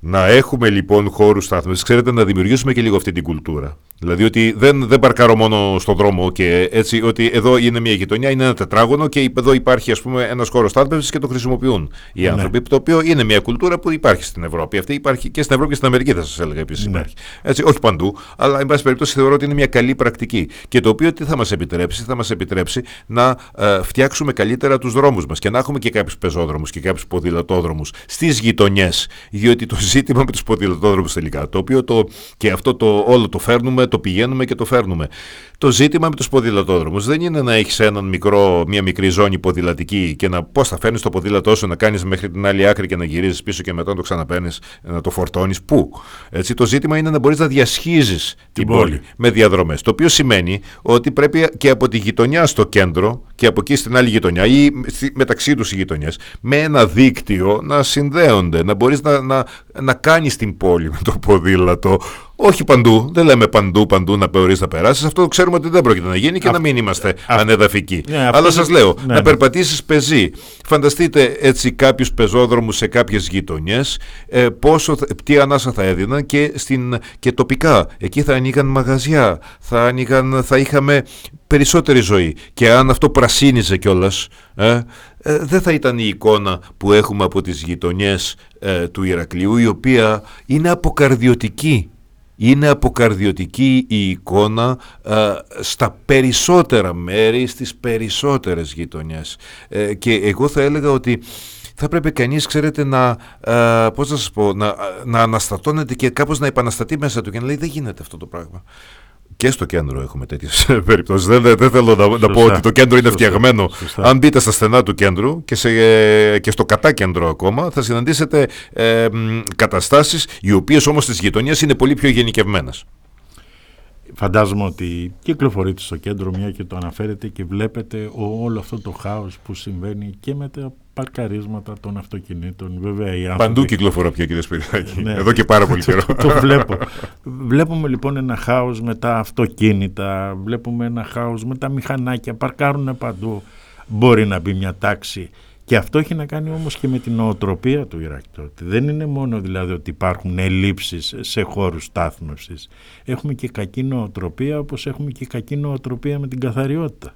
Να έχουμε λοιπόν χώρους στάθμευση, ξέρετε, να δημιουργήσουμε και λίγο αυτή την κουλτούρα. Δηλαδή ότι δεν, δεν παρκάρω μόνο στον δρόμο και έτσι, ότι εδώ είναι μια γειτονιά, είναι ένα τετράγωνο και εδώ υπάρχει ας πούμε ένας χώρος στάθμευσης και το χρησιμοποιούν οι ναι. άνθρωποι, το οποίο είναι μια κουλτούρα που υπάρχει στην Ευρώπη. Αυτή υπάρχει και στην Ευρώπη και στην Αμερική θα σας έλεγα επίσης ναι. υπάρχει. Έτσι, όχι παντού, αλλά εν πάση περιπτώσει θεωρώ ότι είναι μια καλή πρακτική και το οποίο τι θα μας επιτρέψει, θα μας επιτρέψει να ε, φτιάξουμε καλύτερα τους δρόμους μας και να έχουμε και κάποιους πεζόδρομους και κάποιους ποδηλατόδρομους στις γειτονιές, διότι το ζήτημα με τους ποδηλατόδρομους τελικά, το οποίο το, και αυτό το όλο το φέρνουμε το πηγαίνουμε και το φέρνουμε. Το ζήτημα με τους ποδηλατόδρομους δεν είναι να έχεις μικρό, μια μικρή ζώνη ποδηλατική και να πώς θα φέρνεις το ποδήλατό σου να κάνεις μέχρι την άλλη άκρη και να γυρίζεις πίσω και μετά να το ξαναπαίνεις, να το φορτώνεις. Πού; Έτσι, το ζήτημα είναι να μπορείς να διασχίζεις την πόλη, με διαδρομές. Το οποίο σημαίνει ότι πρέπει και από τη γειτονιά στο κέντρο και από εκεί στην άλλη γειτονιά ή μεταξύ τους οι γειτονιές με ένα δίκτυο να συνδέονται, να μπορείς να, να, να κάνεις την πόλη με το ποδήλατο όχι παντού, δεν λέμε παντού, παντού να μπορεί να περάσεις. Αυτό ξέρουμε ότι δεν πρόκειται να γίνει και να μην είμαστε α... ανεδαφικοί. Ναι, Αλλά σας λέω, ναι, να ναι. περπατήσεις πεζί. Φανταστείτε έτσι κάποιους πεζόδρομους σε κάποιες γειτονιές, ε, πόσο, τι ανάσα θα έδιναν και, στην, και τοπικά. Εκεί θα ανοίγαν μαγαζιά, θα, ανοίγαν, θα είχαμε περισσότερη ζωή. Και αν αυτό πρασίνιζε κιόλας, ε, ε, δεν θα ήταν η εικόνα που έχουμε από τις γειτονιές ε, του Ηρακλείου, η οποία είναι αποκαρδιωτική είναι αποκαρδιωτική η εικόνα ε, στα περισσότερα μέρη, στις περισσότερες γειτονιές. Ε, και εγώ θα έλεγα ότι θα πρέπει κανείς, ξέρετε, να, ε, πώς να σας πω, να, να αναστατώνεται και κάπως να επαναστατεί μέσα του και να λέει δεν γίνεται αυτό το πράγμα. Και στο κέντρο έχουμε τέτοιες περιπτώσεις. Δεν, δεν, θέλω να, να, πω ότι το κέντρο είναι φτιαγμένο. Αν μπείτε στα στενά του κέντρου και, σε, και στο κατά κέντρο ακόμα, θα συναντήσετε ε, καταστάσεις οι οποίες όμως στις γειτονιές είναι πολύ πιο γενικευμένες. Φαντάζομαι ότι κυκλοφορείτε στο κέντρο μια και το αναφέρετε και βλέπετε όλο αυτό το χάος που συμβαίνει και με τα παρκαρίσματα των αυτοκινήτων. Βέβαια, οι άνθρωποι... Παντού κυκλοφορώ πια κύριε Σπυράκη. Ναι. Εδώ και πάρα πολύ καιρό. το, βλέπω. Βλέπουμε λοιπόν ένα χάος με τα αυτοκίνητα, βλέπουμε ένα χάος με τα μηχανάκια, παρκάρουν παντού. Μπορεί να μπει μια τάξη και αυτό έχει να κάνει όμως και με την νοοτροπία του Ιράκ Δεν είναι μόνο δηλαδή ότι υπάρχουν ελλείψεις σε χώρους στάθμευσης. Έχουμε και κακή νοοτροπία όπως έχουμε και κακή νοοτροπία με την καθαριότητα.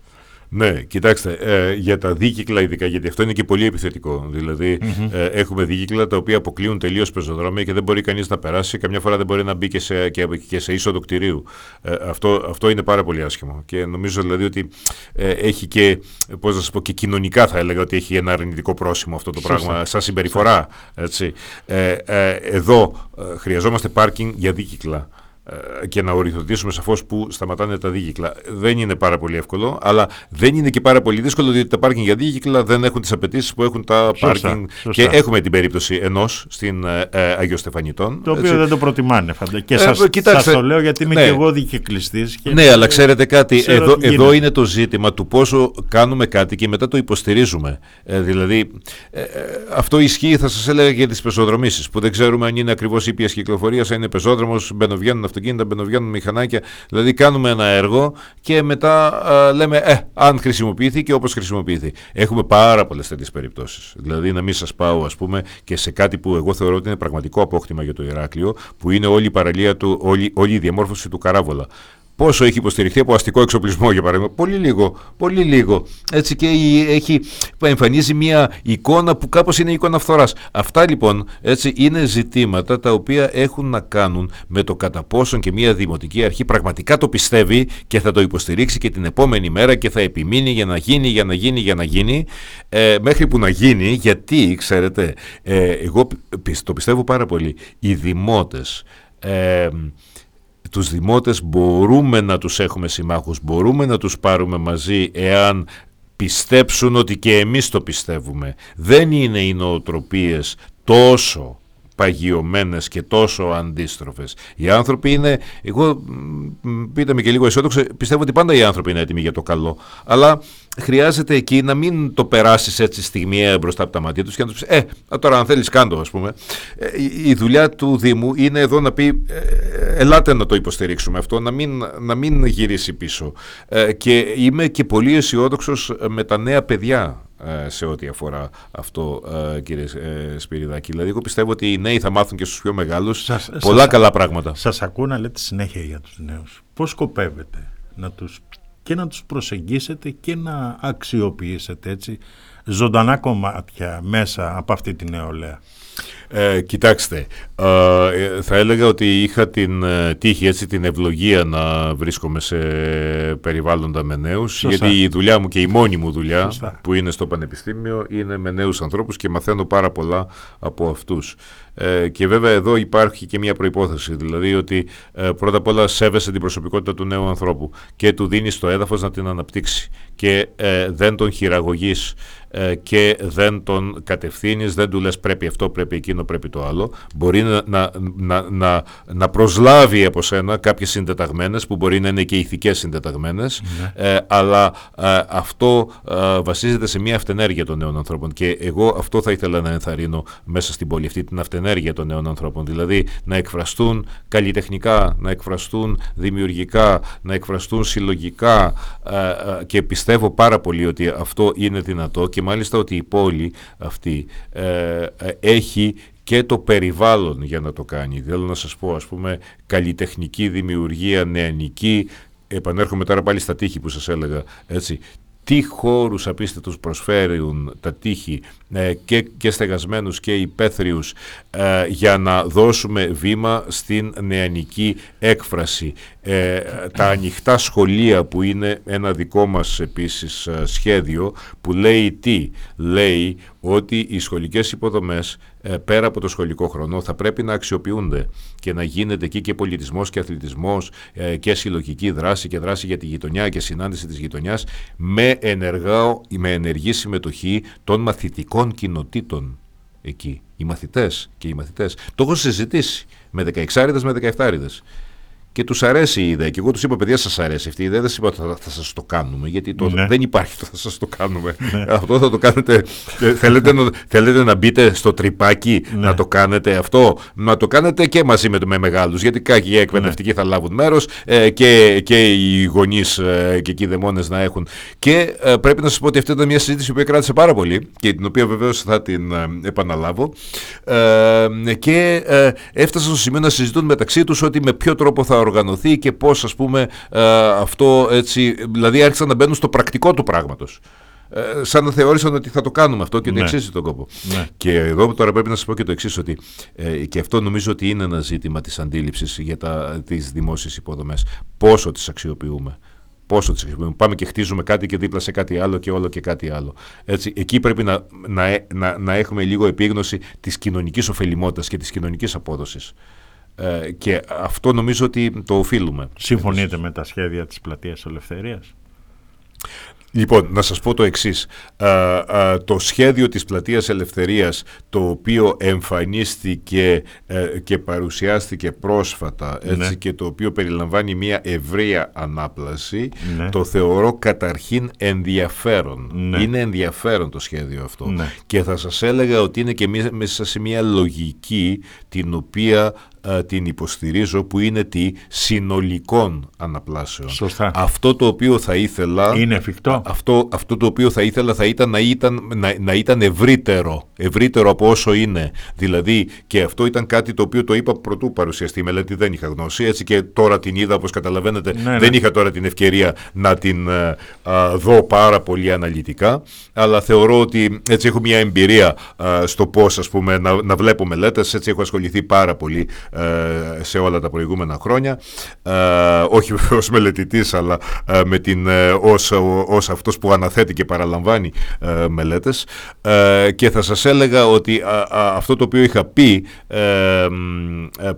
Ναι, κοιτάξτε, ε, για τα δίκυκλα ειδικά, γιατί αυτό είναι και πολύ επιθετικό. Δηλαδή, ε, έχουμε δίκυκλα τα οποία αποκλείουν τελείως πεζοδρόμια και δεν μπορεί κανείς να περάσει. Καμιά φορά δεν μπορεί να μπει και σε, και, και σε είσοδο κτηρίου. Ε, αυτό, αυτό είναι πάρα πολύ άσχημο. Και νομίζω δηλαδή ότι ε, έχει και, πώς να σας πω, και κοινωνικά θα έλεγα ότι έχει ένα αρνητικό πρόσημο αυτό το πράγμα, σαν συμπεριφορά. Έτσι. Ε, ε, εδώ χρειαζόμαστε πάρκινγκ για δίκυκλα. Ε, και να οριοθετήσουμε σαφώς που σταματάνε τα δίκυκλα. Δεν είναι πάρα πολύ εύκολο, αλλά δεν είναι και πάρα πολύ δύσκολο διότι τα πάρκινγκ για δίκυκλα δεν έχουν τις απαιτήσεις που έχουν τα πάρκινγκ. Και έχουμε την περίπτωση ενός στην ε, ε, Αγιο Στεφανιτών. Το οποίο έτσι. δεν το προτιμάνε, φαντάζομαι. Και ε, σα το λέω γιατί είμαι ναι. και εγώ δικυκλιστής. Ναι, αλλά ξέρετε κάτι, εδώ, εδώ είναι το ζήτημα του πόσο κάνουμε κάτι και μετά το υποστηρίζουμε. Ε, δηλαδή, ε, αυτό ισχύει, θα σας έλεγα, για τις πεζοδρομήσεις που δεν ξέρουμε αν είναι ακριβώς ήπιας κυκλοφορίας, αν είναι πεζόδρομος, μπαινοβγαίνουν αυτοκίνητα, μπαινοβγαίνουν μηχανάκια. Δηλαδή κάνουμε ένα έργο και μετά λέμε ε, αν χρησιμοποιηθεί και όπως χρησιμοποιηθεί. Έχουμε πάρα πολλές τέτοιες περιπτώσεις. Δηλαδή να μην σας πάω, ας πούμε, και σε κάτι που εγώ θεωρώ ότι είναι πραγματικό απόκτημα για το Ηράκλειο, που είναι όλη η παραλία του, όλη, όλη η διαμόρφωση του Καράβολα πόσο έχει υποστηριχθεί από αστικό εξοπλισμό για παράδειγμα. Πολύ λίγο, πολύ λίγο. Έτσι και έχει, εμφανίζει μια εικόνα που κάπως είναι εικόνα φθοράς. Αυτά λοιπόν έτσι είναι ζητήματα τα οποία έχουν να κάνουν με το κατά πόσον και μια δημοτική αρχή πραγματικά το πιστεύει και θα το υποστηρίξει και την επόμενη μέρα και θα επιμείνει για να γίνει, για να γίνει, για να γίνει ε, μέχρι που να γίνει γιατί ξέρετε ε, εγώ το πιστεύω πάρα πολύ οι δημότες ε, τους δημότες μπορούμε να τους έχουμε συμμάχους, μπορούμε να τους πάρουμε μαζί εάν πιστέψουν ότι και εμείς το πιστεύουμε. Δεν είναι οι νοοτροπίες τόσο παγιωμένες και τόσο αντίστροφες. Οι άνθρωποι είναι, εγώ πείτε με και λίγο αισιόδοξο, πιστεύω ότι πάντα οι άνθρωποι είναι έτοιμοι για το καλό. Αλλά χρειάζεται εκεί να μην το περάσεις έτσι στιγμιαία μπροστά από τα μάτια τους και να τους πεις, ε, τώρα αν θέλεις κάντο ας πούμε. Ε, η δουλειά του Δήμου είναι εδώ να πει, ε, ελάτε να το υποστηρίξουμε αυτό, να μην, να μην γυρίσει πίσω. Ε, και είμαι και πολύ αισιόδοξος με τα νέα παιδιά ε, σε ό,τι αφορά αυτό, ε, κύριε ε, Σπυριδάκη. Δηλαδή, εγώ πιστεύω ότι οι νέοι θα μάθουν και στους πιο μεγάλους πολλά σας, καλά πράγματα. Σας ακούω να λέτε συνέχεια για τους νέους. Πώς σκοπεύετε να τους, και να τους προσεγγίσετε και να αξιοποιήσετε έτσι ζωντανά κομμάτια μέσα από αυτή τη νεολαία; Ε, κοιτάξτε, ε, θα έλεγα ότι είχα την ε, τύχη, έτσι, την ευλογία να βρίσκομαι σε περιβάλλοντα με νέους, γιατί η δουλειά μου και η μόνη μου δουλειά που είναι στο Πανεπιστήμιο είναι με νέους ανθρώπους και μαθαίνω πάρα πολλά από αυτούς. Ε, και βέβαια εδώ υπάρχει και μια προϋπόθεση, δηλαδή ότι ε, πρώτα απ' όλα σέβεσαι την προσωπικότητα του νέου ανθρώπου και του δίνεις το έδαφος να την αναπτύξει. Και ε, δεν τον χειραγωγείς ε, και δεν τον κατευθύνεις, δεν του λες πρέπει αυτό, πρέπει εκείνο, πρέπει το άλλο. Μπορεί να, να, να, να, να προσλάβει από σένα κάποιες συντεταγμένες που μπορεί να είναι και ηθικές συντεταγμένες ναι. ε, αλλά ε, αυτό βασίζεται σε μια αυτενέργεια των νέων ανθρώπων και εγώ αυτό θα ήθελα να ενθαρρύνω μέσα στην πόλη αυτή την αυτενέργεια των νέων ανθρώπων δηλαδή να εκφραστούν καλλιτεχνικά, να εκφραστούν δημιουργικά, να εκφραστούν συλλογικά και πιστεύω πάρα πολύ ότι αυτό είναι δυνατό και μάλιστα ότι η πόλη αυτή ε, ε, έχει και το περιβάλλον για να το κάνει. Θέλω να σας πω, ας πούμε, καλλιτεχνική δημιουργία, νεανική, επανέρχομαι τώρα πάλι στα τείχη που σας έλεγα, έτσι, τι χώρους απίστευτους προσφέρουν τα τείχη ε, και, και στεγασμένους και υπαίθριους ε, για να δώσουμε βήμα στην νεανική έκφραση. Ε, τα ανοιχτά σχολεία που είναι ένα δικό μας επίσης σχέδιο που λέει τι, λέει ότι οι σχολικές υποδομές ε, πέρα από το σχολικό χρόνο θα πρέπει να αξιοποιούνται και να γίνεται εκεί και πολιτισμός και αθλητισμός ε, και συλλογική δράση και δράση για τη γειτονιά και συνάντηση της γειτονιάς με, ενεργά, με ενεργή συμμετοχή των μαθητικών κοινοτήτων εκεί. Οι μαθητές και οι μαθητές. Το έχω συζητήσει με 16 με 17 και τους αρέσει η ιδέα. Και εγώ τους είπα, παιδιά, σας αρέσει αυτή η ιδέα. Δεν σας είπα ότι θα, θα σας το κάνουμε. Γιατί το, ναι. δεν υπάρχει το θα σας το κάνουμε. Ναι. Αυτό θα το κάνετε. θέλετε, να, θέλετε να μπείτε στο τρυπάκι ναι. να το κάνετε αυτό. Να το κάνετε και μαζί με, με μεγάλους. Γιατί κάποιοι εκπαιδευτικοί θα λάβουν μέρος ε, και, και οι γονείς ε, και οι δαιμόνες να έχουν. Και ε, πρέπει να σας πω ότι αυτή ήταν μια συζήτηση που κράτησε πάρα πολύ και την οποία βεβαίως θα την ε, επαναλάβω. Ε, και ε, έφτασαν στο σημείο να συζητούν μεταξύ τους ότι με ποιο τρόπο θα οργανωθεί και πώς ας πούμε ε, αυτό έτσι, δηλαδή άρχισαν να μπαίνουν στο πρακτικό του πράγματος. Ε, σαν να θεώρησαν ότι θα το κάνουμε αυτό και ότι ναι. αξίζει τον κόπο. Ναι. Και εδώ τώρα πρέπει να σας πω και το εξής, ότι ε, και αυτό νομίζω ότι είναι ένα ζήτημα της αντίληψης για τις δημόσιες υποδομές. Πόσο τις αξιοποιούμε. Πόσο τις αξιοποιούμε. Πάμε και χτίζουμε κάτι και δίπλα σε κάτι άλλο και όλο και κάτι άλλο. Έτσι, εκεί πρέπει να, να, να, να έχουμε λίγο επίγνωση της κοινωνικής ωφελημότητας και της κοινωνικής απόδοσης. Ε, και αυτό νομίζω ότι το οφείλουμε. Συμφωνείτε με τα σχέδια της Πλατείας Ελευθερίας; Λοιπόν, να σας πω το εξής. το σχέδιο της Πλατείας Ελευθερίας, το οποίο εμφανίστηκε ε, και παρουσιάστηκε πρόσφατα έτσι, ναι. και το οποίο περιλαμβάνει μια ευρεία ανάπλαση, ναι. το θεωρώ καταρχήν ενδιαφέρον. Ναι. Είναι ενδιαφέρον το σχέδιο αυτό. Και θα σας έλεγα ότι είναι και μέσα σε μια λογική την οποία ε, την υποστηρίζω που είναι τη συνολικών αναπλάσεων. Σωστά. Αυτό το οποίο θα ήθελα... Είναι εφικτό. Αυτό, αυτό το οποίο θα ήθελα θα ήταν να ήταν, να, να ήταν ευρύτερο. Ευρύτερο από όσο είναι. Δηλαδή και αυτό ήταν κάτι το οποίο το είπα πρωτού παρουσιαστεί η μελέτη δεν είχα γνώση έτσι και τώρα την είδα όπως καταλαβαίνετε ναι, ναι. δεν είχα τώρα την ευκαιρία να την ε, δω πάρα πολύ αναλυτικά αλλά θεωρώ ότι έτσι έχω μια εμπειρία στο πώς ας πούμε να, να βλέπω μελέτες έτσι έχω ασχοληθεί πάρα πολύ ε, σε όλα τα προηγούμενα χρόνια. Ε, όχι ως μελετητής αλλά ε, με την, ως, ως αυτός που αναθέτει και παραλαμβάνει μελέτες. Και θα σας έλεγα ότι αυτό το οποίο είχα πει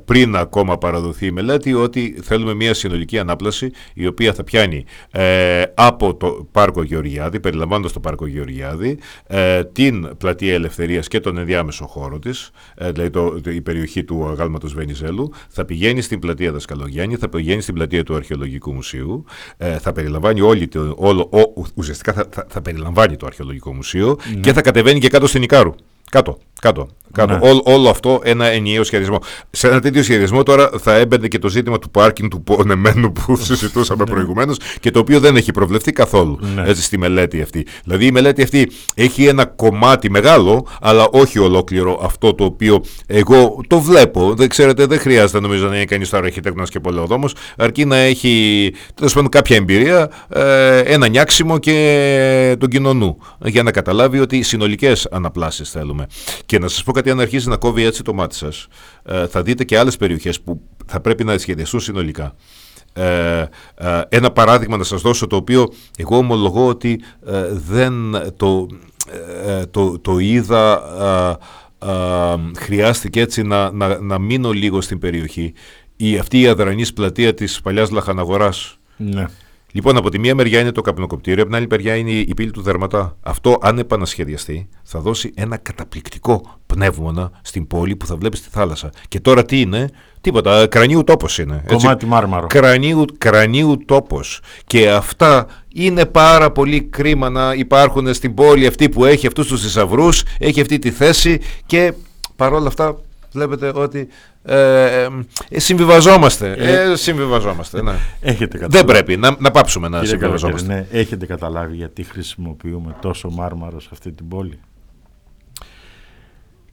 πριν ακόμα παραδοθεί η μελέτη ότι θέλουμε μια συνολική ανάπλαση η οποία θα πιάνει από το Πάρκο Γεωργιάδη περιλαμβάνοντας το Πάρκο Γεωργιάδη την Πλατεία Ελευθερίας και τον ενδιάμεσο χώρο της δηλαδή το, η περιοχή του αγάλματος Βενιζέλου θα πηγαίνει στην πλατεία Δασκαλογιάννη, θα πηγαίνει στην πλατεία του Αρχαιολογικού Μουσείου, ε, θα περιλαμβάνει όλη το, όλο, ο, ουσιαστικά θα, θα, θα, περιλαμβάνει το Αρχαιολογικό Μουσείο ναι. και θα κατεβαίνει και κάτω στην Ικάρου. Κάτω, κάτω. κάτω. Ναι. όλο αυτό ένα ενιαίο σχεδιασμό. Σε ένα τέτοιο σχεδιασμό τώρα θα έμπαινε και το ζήτημα του πάρκινγκ του πονεμένου που συζητούσαμε ναι. προηγουμένως και το οποίο δεν έχει προβλεφθεί καθόλου ναι. έτσι, στη μελέτη αυτή. Δηλαδή η μελέτη αυτή έχει ένα κομμάτι μεγάλο, αλλά όχι ολόκληρο αυτό το οποίο εγώ το βλέπω. Δεν ξέρετε, δεν χρειάζεται νομίζω να είναι κανείς τώρα αρχιτέκτονας και πολεοδόμος, αρκεί να έχει τέλος πάντων κάποια εμπειρία, ε, ένα νιάξιμο και τον κοινωνού για να καταλάβει ότι συνολικές αναπλάσεις θέλουμε. Και να σας πω κάτι, αν αρχίζει να κόβει έτσι το μάτι σας, ε, θα δείτε και άλλες περιοχές που θα πρέπει να σχεδιαστούν συνολικά. Ε, ε, ένα παράδειγμα να σας δώσω το οποίο εγώ ομολογώ ότι δεν το, το, το είδα χρειάστηκε έτσι να, να, να μείνω λίγο στην περιοχή η, αυτή η αδρανής πλατεία της παλιάς Λαχαναγοράς ναι. Λοιπόν, από τη μία μεριά είναι το καπνοκοπτήριο, από την άλλη μεριά είναι η πύλη του Δερματά. Αυτό, αν επανασχεδιαστεί, θα δώσει ένα καταπληκτικό πνεύμονα στην πόλη που θα βλέπεις τη θάλασσα. Και τώρα τι είναι, τίποτα, κρανίου τόπος είναι. Κομμάτι μάρμαρο. Κρανίου, κρανίου τόπος. Και αυτά είναι πάρα πολύ κρίμα να υπάρχουν στην πόλη αυτή που έχει αυτούς τους θησαυρούς, έχει αυτή τη θέση και παρόλα αυτά βλέπετε ότι ε, ε, συμβιβαζόμαστε. Ε, συμβιβαζόμαστε. Ναι. Έχετε Δεν πρέπει να, να πάψουμε να συμβιβαζόμαστε. Ναι, έχετε καταλάβει γιατί χρησιμοποιούμε τόσο μάρμαρο σε αυτή την πόλη;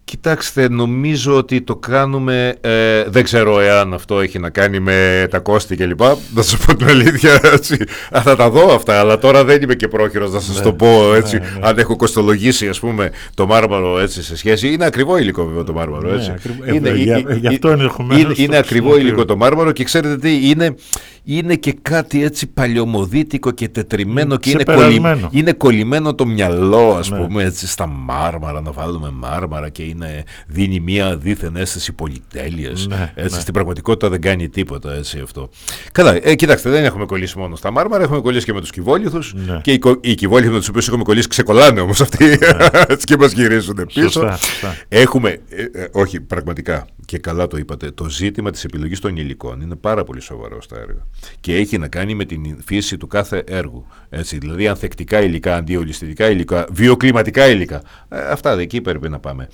Κοιτάξτε, νομίζω ότι το κάνουμε. Ε, δεν ξέρω εάν αυτό έχει να κάνει με τα κόστη κλπ. Να σας πω την αλήθεια. Έτσι. Θα τα δω αυτά, αλλά τώρα δεν είμαι και πρόχειρος να σας ναι, το πω έτσι. Ναι, ναι. Αν έχω κοστολογήσει, ας πούμε, το μάρμαρο έτσι σε σχέση. Είναι ακριβό υλικό βέβαια το μάρμαρο. Έτσι. Ναι, είναι, για, γι' αυτό ενδεχομένως. Είναι, είναι ακριβό υλικό το μάρμαρο και ξέρετε τι, είναι, είναι και κάτι έτσι παλιωμοδίτικο και τετριμένο και είναι, κολλη, είναι κολλημένο το μυαλό, ας πούμε, έτσι στα μάρμαρα, να βάλουμε μάρμαρα και είναι είναι, δίνει μια δίθεν αίσθηση πολυτέλειας. Ναι, ναι. Στην πραγματικότητα δεν κάνει τίποτα έτσι αυτό. Καλά, ε, κοιτάξτε, δεν έχουμε κολλήσει μόνο στα μάρμαρα, έχουμε κολλήσει και με τους κυβόλιθου. Ναι. Και οι, οι κυβόλιθοι με τους οποίους έχουμε κολλήσει ξεκολλάνε όμως αυτοί ναι. και μας γυρίζουν πίσω. Σωστά, σωστά. Έχουμε, ε, ε, όχι πραγματικά, και καλά το είπατε, το ζήτημα της επιλογής των υλικών είναι πάρα πολύ σοβαρό στα έργα. Και έχει να κάνει με την φύση του κάθε έργου. Έτσι, δηλαδή ανθεκτικά υλικά, αντιολιστικά υλικά, βιοκλιματικά υλικά. Ε, αυτά εκεί πρέπει να πάμε.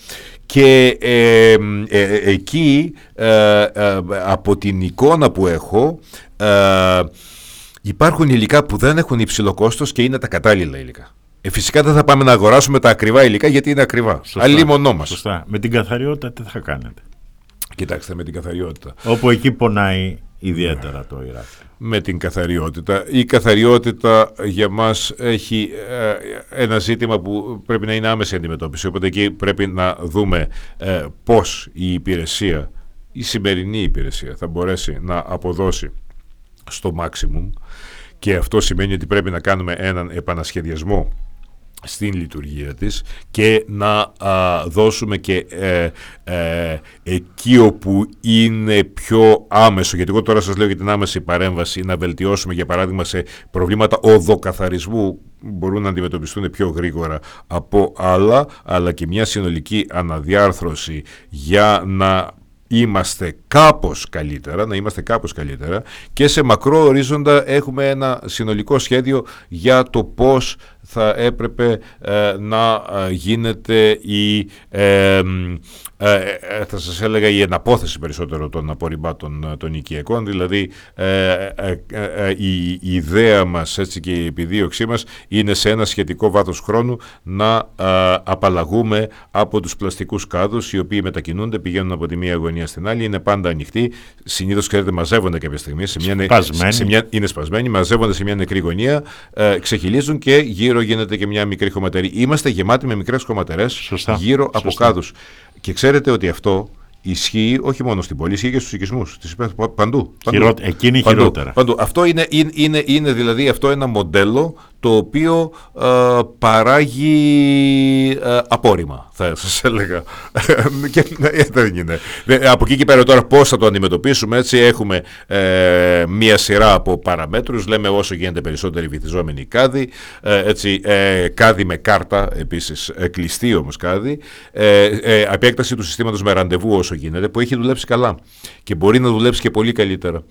Και ε, ε, ε εκεί από την εικόνα που έχω υπάρχουν υλικά που δεν έχουν υψηλό κόστος και είναι τα κατάλληλα υλικά. Ε, φυσικά δεν θα πάμε να αγοράσουμε τα ακριβά υλικά γιατί είναι ακριβά. Αλλήμονό μας. Σωστά. Με την καθαριότητα τι θα κάνετε; Κοιτάξτε με την καθαριότητα. Όπου εκεί πονάει ιδιαίτερα το Ιράκ. Με την καθαριότητα. Η καθαριότητα για μας έχει ε, ένα ζήτημα που πρέπει να είναι άμεση αντιμετώπιση. Οπότε εκεί πρέπει να δούμε ε, πώς η υπηρεσία, η σημερινή υπηρεσία θα μπορέσει να αποδώσει στο maximum και αυτό σημαίνει ότι πρέπει να κάνουμε έναν επανασχεδιασμό στην λειτουργία της και να δώσουμε και ε, ε, εκεί όπου είναι πιο άμεσο, γιατί εγώ τώρα σας λέω για την άμεση παρέμβαση, να βελτιώσουμε για παράδειγμα σε προβλήματα οδοκαθαρισμού μπορούν να αντιμετωπιστούν πιο γρήγορα από άλλα, αλλά και μια συνολική αναδιάρθρωση για να είμαστε κάπως καλύτερα, να είμαστε κάπως καλύτερα. Και σε μακρό ορίζοντα έχουμε ένα συνολικό σχέδιο για το πώς θα έπρεπε ε, να ε, γίνεται η ε, ε, ε, θα σας έλεγα η εναπόθεση περισσότερο των απορριμμάτων ε, των οικιακών. Δηλαδή η, ιδέα μας έτσι και η επιδίωξή μας είναι σε ένα σχετικό βάθος χρόνου να απαλλαγούμε από τους πλαστικούς κάδους οι οποίοι μετακινούνται, πηγαίνουν από τη μία γωνία στην άλλη, είναι πάντα ανοιχτοί. Συνήθως ξέρετε μαζεύονται κάποια στιγμή σε μια, σε μια, είναι σπασμένοι, μαζεύονται σε μια νεκρή γωνία ξεχυλίζουν και γύρω γίνεται και μια μικρή χωματερή είμαστε γεμάτοι με μικρές χωματερές γύρω από κάδους και ξέρετε ότι αυτό ισχύει όχι μόνο στην πόλη, ισχύει και στους οικισμούς. Τις παντού. παντού εκείνη παντού, χειρότερα. Παντού. Αυτό είναι, είναι, είναι, είναι δηλαδή αυτό ένα μοντέλο το οποίο ε, παράγει ε, απόρριμα, θα σας έλεγα. και, ε, δεν είναι. Από εκεί και πέρα τώρα πώς θα το αντιμετωπίσουμε, έτσι έχουμε ε, μία σειρά από παραμέτρους, λέμε όσο γίνεται περισσότεροι βυθιζόμενοι κάδοι, έτσι, κάδοι με κάρτα επίσης, κλειστή όμως κάδοι, επέκταση του συστήματος με ραντεβού όσο γίνεται, που έχει δουλέψει καλά και μπορεί να δουλέψει και πολύ καλύτερα.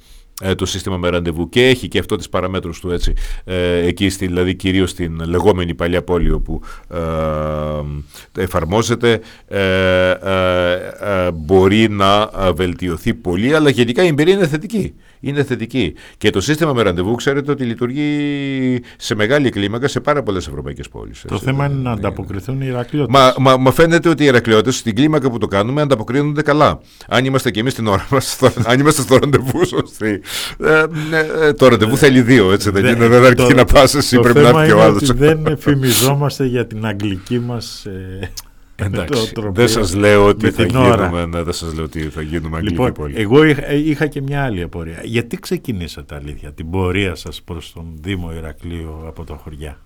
Ε, το σύστημα με ραντεβού. Και έχει και αυτό τις παραμέτρους του έτσι ε, εκεί στη, δηλαδή κυρίως στην λεγόμενη παλιά πόλη όπου ε, εφαρμόζεται μπορεί να βελτιωθεί πολύ αλλά γενικά η εμπειρία είναι θετική είναι θετική. Και το σύστημα με ραντεβού ξέρετε ότι λειτουργεί σε μεγάλη κλίμακα σε πάρα πολλές ευρωπαϊκές πόλεις. Το θέμα είναι να ανταποκριθούν οι Ηρακλειώτες. Μα, μα, μα, φαίνεται ότι οι Ηρακλειώτες στην κλίμακα που το κάνουμε ανταποκρίνονται καλά. Αν είμαστε κι εμείς την ώρα μας, αν είμαστε στο ραντεβού, σωστή. Ε, ε, το ραντεβού θέλει δύο, έτσι δεν είναι. Δεν αρκεί να πας εσύ, πρέπει να έρθει και ο άλλος. Δεν φημιζόμαστε για την αγγλική μας. Ε, Εντάξει, δεν σας λέω ότι θα γίνουμε, ναι, δεν σας λέω ότι θα γίνουμε αγγλική λοιπόν, πόλη. Εγώ είχα, είχα, και μια άλλη απορία. Γιατί ξεκινήσατε αλήθεια την πορεία σας προς τον Δήμο Ηρακλείου από τα χωριά;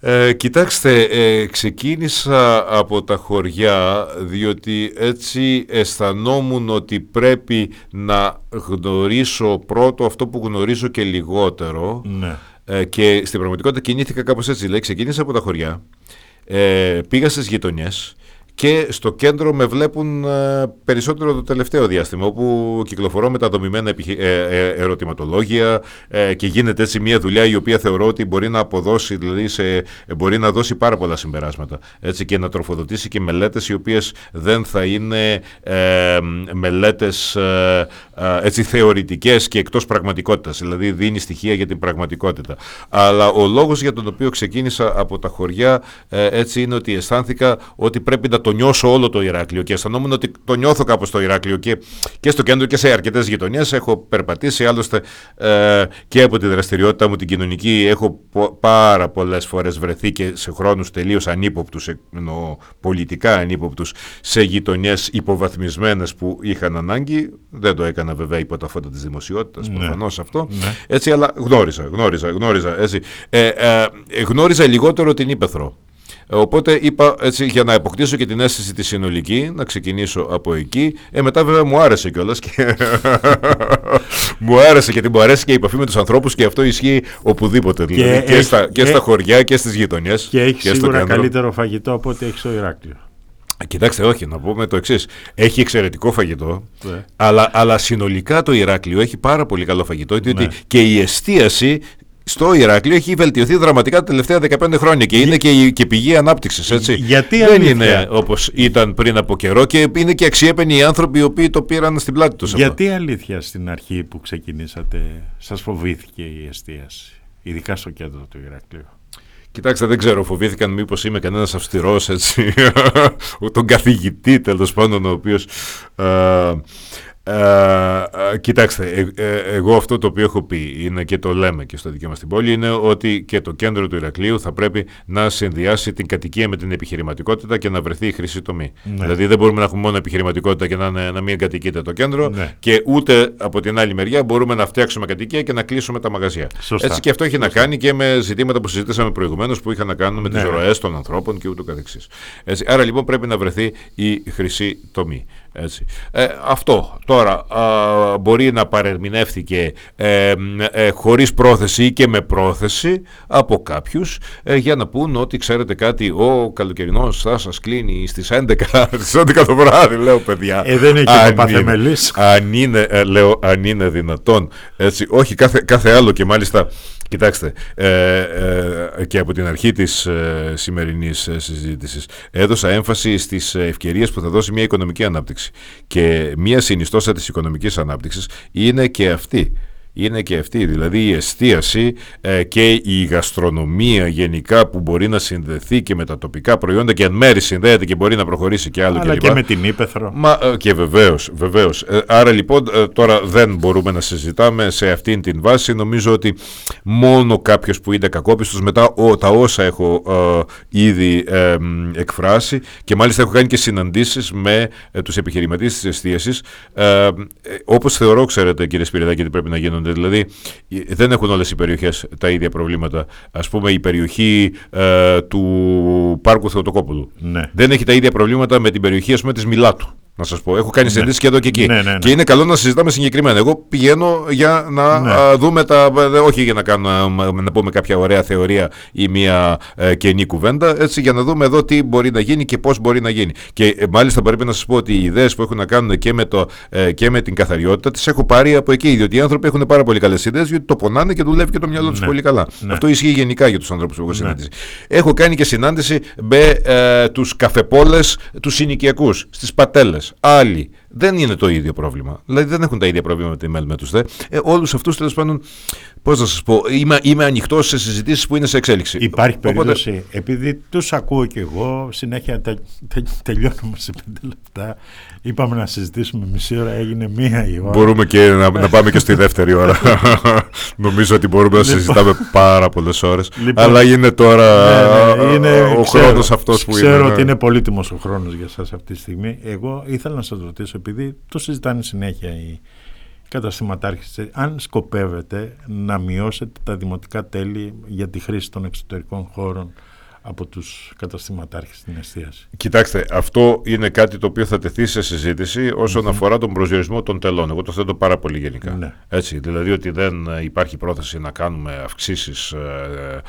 Ε, κοιτάξτε, ε, ξεκίνησα από τα χωριά διότι έτσι αισθανόμουν ότι πρέπει να γνωρίσω πρώτο αυτό που γνωρίζω και λιγότερο ναι. ε, και στην πραγματικότητα κινήθηκα κάπως έτσι, δηλαδή ξεκίνησα από τα χωριά ε, πήγα στις γειτονιές και στο κέντρο με βλέπουν ε, περισσότερο το τελευταίο διάστημα όπου κυκλοφορώ με τα δομημένα επιχει... ε, ε, ερωτηματολόγια ε, και γίνεται έτσι μια δουλειά η οποία θεωρώ ότι μπορεί να αποδώσει δηλαδή σε, μπορεί να δώσει πάρα πολλά συμπεράσματα. Έτσι, και να τροφοδοτήσει και μελέτες οι οποίες δεν θα είναι μελέτες έτσι, θεωρητικές και εκτός πραγματικότητας. Δηλαδή δίνει στοιχεία για την πραγματικότητα. Αλλά ο λόγος για τον οποίο ξεκίνησα από τα χωριά έτσι είναι ότι αισθάνθηκα ότι πρέπει να το νιώσω όλο το Ηράκλειο και αισθανόμουν ότι το νιώθω κάπως το Ηράκλειο και, και στο κέντρο και σε αρκετές γειτονιές έχω περπατήσει άλλωστε ε, και από τη δραστηριότητα μου την κοινωνική έχω πάρα πολλές φορές βρεθεί και σε χρόνους τελείως ανύποπτους εννοώ πολιτικά ανύποπτους σε γειτονιές υποβαθμισμένες που είχαν ανάγκη δεν το έκανα βέβαια υπό τα φώτα της δημοσιότητας ναι. προφανώς αυτό ναι. έτσι αλλά γνώριζα γνώριζα, γνώριζα έτσι. Ε, ε, γνώριζα λιγότερο την Ήπεθρο Οπότε είπα έτσι για να αποκτήσω και την αίσθηση τη συνολική, να ξεκινήσω από εκεί. Ε, μετά βέβαια μου άρεσε κιόλας και μου άρεσε γιατί μου αρέσει και η επαφή με τους ανθρώπους και αυτό ισχύει οπουδήποτε. Και, δηλαδή, και, στα, και, στα χωριά και στις γειτονιές. Και έχεις σίγουρα κέντρο. καλύτερο φαγητό από ό,τι έχεις στο Ηράκλειο. Κοιτάξτε, όχι, να πούμε το εξής. Έχει εξαιρετικό φαγητό, ναι. αλλά, αλλά συνολικά το Ηράκλειο έχει πάρα πολύ καλό φαγητό, διότι ναι. και η εστίαση στο Ηράκλειο έχει βελτιωθεί δραματικά τα τελευταία 15 χρόνια και είναι και, και πηγή ανάπτυξης. Γιατί Δεν αλήθεια; είναι όπως ήταν πριν από καιρό και είναι και αξιέπαινοι οι άνθρωποι οι οποίοι το πήραν στην πλάτη τους. Γιατί αλήθεια στην αρχή που ξεκινήσατε, σας φοβήθηκε η εστίαση, ειδικά στο κέντρο του Ηρακλείου. Κοιτάξτε, δεν ξέρω, φοβήθηκαν μήπως είμαι κανένας αυστηρός έτσι. τον καθηγητή τέλος πάντων, ο οποίος. Ε, ε, ε, κοιτάξτε, ε, εγώ αυτό το οποίο έχω πει είναι και το λέμε και στο δικό μας την πόλη είναι ότι και το κέντρο του Ηρακλείου θα πρέπει να συνδυάσει την κατοικία με την επιχειρηματικότητα και να βρεθεί η χρυσή τομή. Ναι. Δηλαδή δεν μπορούμε να έχουμε μόνο επιχειρηματικότητα και να, να μην κατοικείται το κέντρο ναι. και ούτε από την άλλη μεριά μπορούμε να φτιάξουμε κατοικία και να κλείσουμε τα μαγαζιά. Σωστά. Έτσι και αυτό έχει να κάνει και με ζητήματα που συζητήσαμε προηγουμένως που είχαν να κάνουν με ναι. τι ροές των ανθρώπων και ούτω καθεξής. Άρα λοιπόν πρέπει να βρεθεί η χρυσή τομή. Έτσι. Ε, αυτό τώρα α, μπορεί να παρερμηνεύτηκε ε, ε, χωρίς πρόθεση και με πρόθεση από κάποιους ε, για να πούν ότι ξέρετε κάτι ο καλοκαιρινός θα σας κλείνει στις 11, στις 11 το βράδυ λέω παιδιά ε, δεν έχει παθεμελής αν είναι, ε, λέω, αν είναι δυνατόν έτσι, όχι κάθε, κάθε άλλο και μάλιστα Κοιτάξτε, ε, ε, και από την αρχή της ε, σημερινής ε, συζήτησης έδωσα έμφαση στις ευκαιρίες που θα δώσει μια οικονομική ανάπτυξη. Και μια συνιστόσα της οικονομικής ανάπτυξης είναι και αυτή είναι και αυτή. Δηλαδή η εστίαση ε, και η γαστρονομία γενικά που μπορεί να συνδεθεί και με τα τοπικά προϊόντα και εν μέρη συνδέεται και μπορεί να προχωρήσει και άλλο Αλλά και, και με την Ήπεθρο. Μα, ε, και βεβαίως, βεβαίως. Ε, άρα λοιπόν τώρα δεν μπορούμε να συζητάμε σε αυτήν την βάση. Νομίζω ότι μόνο κάποιος που είναι κακόπιστος μετά ο, τα όσα έχω ήδη εκφράσει και μάλιστα έχω κάνει και συναντήσεις με τους επιχειρηματίες της εστίασης όπως θεωρώ ξέρετε κύριε Σπυριδάκη ότι πρέπει να γίνουν Δηλαδή δεν έχουν όλες οι περιοχές τα ίδια προβλήματα. Ας πούμε η περιοχή ε, του Πάρκου Θεοτοκόπουλου ναι. δεν έχει τα ίδια προβλήματα με την περιοχή ας πούμε της Μιλάτου. Να σας πω, έχω κάνει ναι. συναντήσεις και εδώ και εκεί. Ναι, ναι, ναι, και είναι καλό να συζητάμε συγκεκριμένα. Εγώ πηγαίνω για να ναι. δούμε τα. Όχι για να, κάνω, να πούμε κάποια ωραία θεωρία ή μια ε, κενή κουβέντα, έτσι για να δούμε εδώ τι μπορεί να γίνει και πώς μπορεί να γίνει. Και ε, μάλιστα πρέπει να σας πω ότι οι ιδέες που έχουν να κάνουν και με, το, ε, και με την καθαριότητα τις έχω πάρει από εκεί. Διότι οι άνθρωποι έχουν πάρα πολύ καλές ιδέες, διότι το πονάνε και δουλεύει και το μυαλό τους ναι. πολύ καλά. Ναι. Αυτό ισχύει γενικά για τους ανθρώπους που έχω συναντήσει. Έχω κάνει και συνάντηση με ε, τους καφεπόλες τους συνοικιακούς στις πατέλες. Άλλοι. Δεν είναι το ίδιο πρόβλημα. Δηλαδή δεν έχουν τα ίδια προβλήματα με, με τους δε. Ε, Όλους αυτούς τέλος πάντων, πώς να σας πω, είμαι, είμαι ανοιχτός σε συζητήσεις που είναι σε εξέλιξη. Υπάρχει περίπτωση, Οπότε... επειδή τους ακούω κι εγώ, συνέχεια τε, τε, τελειώνουμε σε πέντε λεπτά. Είπαμε να συζητήσουμε μισή ώρα, έγινε μία η ώρα. Μπορούμε και να, να πάμε και στη δεύτερη ώρα. Νομίζω ότι μπορούμε να λοιπόν. συζητάμε πάρα πολλές ώρες. Λοιπόν, αλλά είναι τώρα ναι, ναι, είναι, ο χρόνος αυτός που είναι. Ξέρω ότι είναι πολύτιμος ο χρόνος για εσά αυτή τη στιγμή. Εγώ ήθελα να σας ρωτήσω, επειδή το συζητάνε συνέχεια οι καταστηματάρχες, αν σκοπεύετε να μειώσετε τα δημοτικά τέλη για τη χρήση των εξωτερικών χώρων από τους καταστηματάρχες στην εστίαση. Κοιτάξτε, αυτό είναι κάτι το οποίο θα τεθεί σε συζήτηση αφορά τον προσδιορισμό των τελών. Εγώ το θέτω πάρα πολύ γενικά. Ναι. Έτσι, δηλαδή ότι δεν υπάρχει πρόθεση να κάνουμε αυξήσεις ε,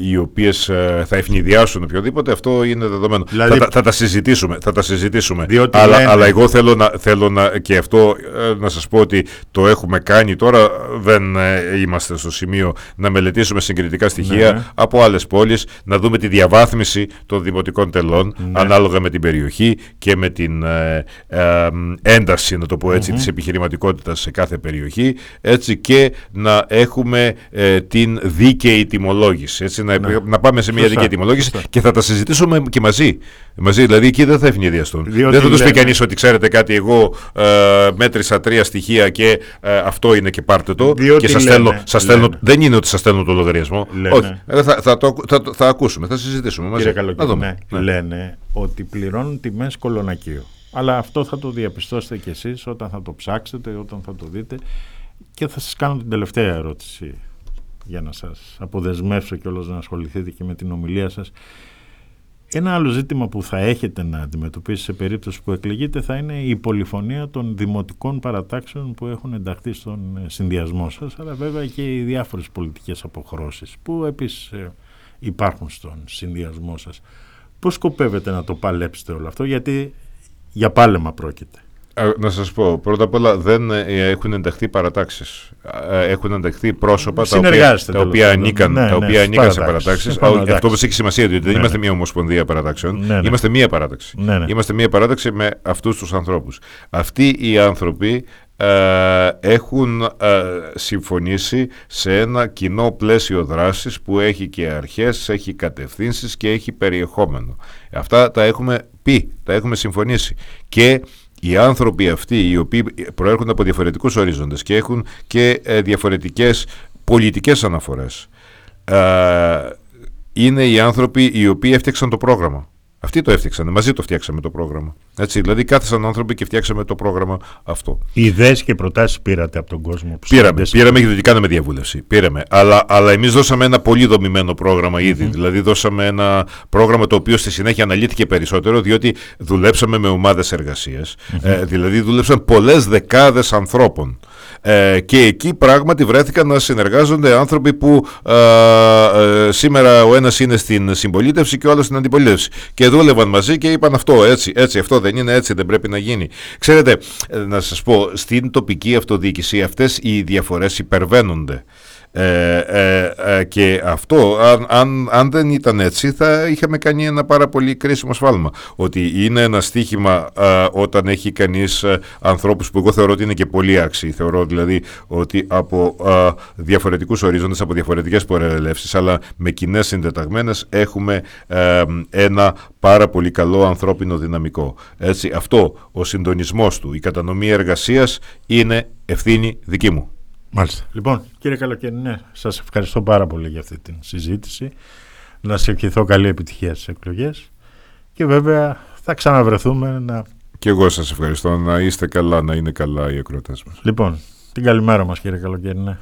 οι οποίες ε, θα ευνηδιάσουν οποιοδήποτε, αυτό είναι δεδομένο. Δηλαδή- θα, θα, τα συζητήσουμε, θα τα συζητήσουμε. Διότι αλλά, λένε... αλλά εγώ θέλω, να, θέλω να, και αυτό ε, να σας πω ότι το έχουμε κάνει τώρα, δεν είμαστε στο σημείο να μελετήσουμε συγκριτικά στοιχεία ναι. από άλλες πόλεις, να δούμε τη διαβάθμιση των δημοτικών τελών ναι. ανάλογα με την περιοχή και με την ε, ε, ένταση, να το πω έτσι, mm-hmm. της επιχειρηματικότητας σε κάθε περιοχή, έτσι και να έχουμε ε, την δίκαιη τιμολόγηση, έτσι, να, ναι. να πάμε σε μια δίκαιη τιμολόγηση και θα τα συζητήσουμε και μαζί. μαζί δηλαδή εκεί δεν θα ευνηδιαστούν. Δεν θα τους πει κανείς ότι ξέρετε κάτι, εγώ ε, μέτρησα τρία στοιχεία και ε, αυτό είναι και πάρτε το Διότι και σας στέλνω, σας στέλνω, δεν είναι ότι σας στέλνω το λογαριασμό. Λένε. Όχι. Θα, θα, το, θα, θα, ακούσουμε, θα συζητήσουμε μαζί. Κύριε Καλοκύρη, ναι. ναι. λένε ότι πληρώνουν τιμές κολονακίου. Αλλά αυτό θα το διαπιστώσετε κι εσείς όταν θα το ψάξετε, όταν θα το δείτε. Και θα σας κάνω την τελευταία ερώτηση για να σας αποδεσμεύσω και όλος να ασχοληθείτε και με την ομιλία σας. Ένα άλλο ζήτημα που θα έχετε να αντιμετωπίσετε σε περίπτωση που εκλεγείτε θα είναι η πολυφωνία των δημοτικών παρατάξεων που έχουν ενταχθεί στον ε, συνδυασμό σας αλλά βέβαια και οι διάφορες πολιτικές αποχρώσεις που επίσης ε, υπάρχουν στον συνδυασμό σας. Πώς σκοπεύετε να το παλέψετε όλο αυτό γιατί για πάλεμα πρόκειται; Να σας πω, πρώτα απ' όλα δεν ε, έχουν ενταχθεί παρατάξεις. Έχουν ενταχθεί πρόσωπα τα οποία, τα οποία ανήκαν, ναι, τα οποία ναι, ανήκαν σε παρατάξεις. Αυτό όμως έχει σημασία, διότι δεν ναι, είμαστε μια ομοσπονδία παρατάξεων. Ναι, ναι. Είμαστε μια παράταξη. Ναι, ναι. Είμαστε μια παράταξη με αυτούς τους ανθρώπους. Αυτοί οι άνθρωποι ε, έχουν ε, συμφωνήσει σε ένα κοινό πλαίσιο δράσης που έχει και αρχές, έχει κατευθύνσεις και έχει περιεχόμενο. Αυτά τα έχουμε πει, τα έχουμε συμφωνήσει. Και οι άνθρωποι αυτοί οι οποίοι προέρχονται από διαφορετικούς ορίζοντες και έχουν και ε, διαφορετικές πολιτικές αναφορές ε, είναι οι άνθρωποι οι οποίοι έφτιαξαν το πρόγραμμα. Αυτοί το έφτιαξαν. Μαζί το φτιάξαμε το πρόγραμμα. Έτσι, δηλαδή κάθεσαν άνθρωποι και φτιάξαμε το πρόγραμμα αυτό. Ιδέες και προτάσεις πήρατε από τον κόσμο που Πήραμε, πήραμε γιατί κάναμε διαβούλευση. Πήραμε. Αλλά, αλλά εμείς δώσαμε ένα πολύ δομημένο πρόγραμμα ήδη. Mm-hmm. Δηλαδή, δώσαμε ένα πρόγραμμα το οποίο στη συνέχεια αναλύθηκε περισσότερο, διότι δουλέψαμε με ομάδες εργασίας. Mm-hmm. Ε, δηλαδή, δούλεψαν πολλές δεκάδες ανθρώπων. Ε, και εκεί πράγματι βρέθηκαν να συνεργάζονται άνθρωποι που ε, ε, σήμερα ο ένας είναι στην συμπολίτευση και ο άλλος στην αντιπολίτευση. Και δούλευαν μαζί και είπαν αυτό έτσι, έτσι αυτό δεν είναι έτσι δεν πρέπει να γίνει. Ξέρετε να σας πω στην τοπική αυτοδιοίκηση αυτές οι διαφορές υπερβαίνονται Ε, ε, ε, και αυτό, αν, αν, αν, δεν ήταν έτσι, θα είχαμε κάνει ένα πάρα πολύ κρίσιμο σφάλμα. Ότι είναι ένα στίχημα όταν έχει κανείς ανθρώπους που εγώ θεωρώ ότι είναι και πολύ άξιοι. Θεωρώ δηλαδή ότι από διαφορετικούς ορίζοντες, από διαφορετικές προελεύσεις, αλλά με κοινές συντεταγμένες έχουμε ένα πάρα πολύ καλό ανθρώπινο δυναμικό. Έτσι, αυτό, ο συντονισμός του, η κατανομή εργασίας είναι ευθύνη δική μου. Μάλιστα. Λοιπόν, κύριε Καλοκαίρι, ναι, σας ευχαριστώ πάρα πολύ για αυτή την συζήτηση. Να σε ευχηθώ καλή επιτυχία στις εκλογές και βέβαια θα ξαναβρεθούμε να... Και εγώ σας ευχαριστώ. Να είστε καλά, να είναι καλά οι εκροτές μας. Λοιπόν, την καλημέρα μας κύριε Καλοκαίρι, ναι.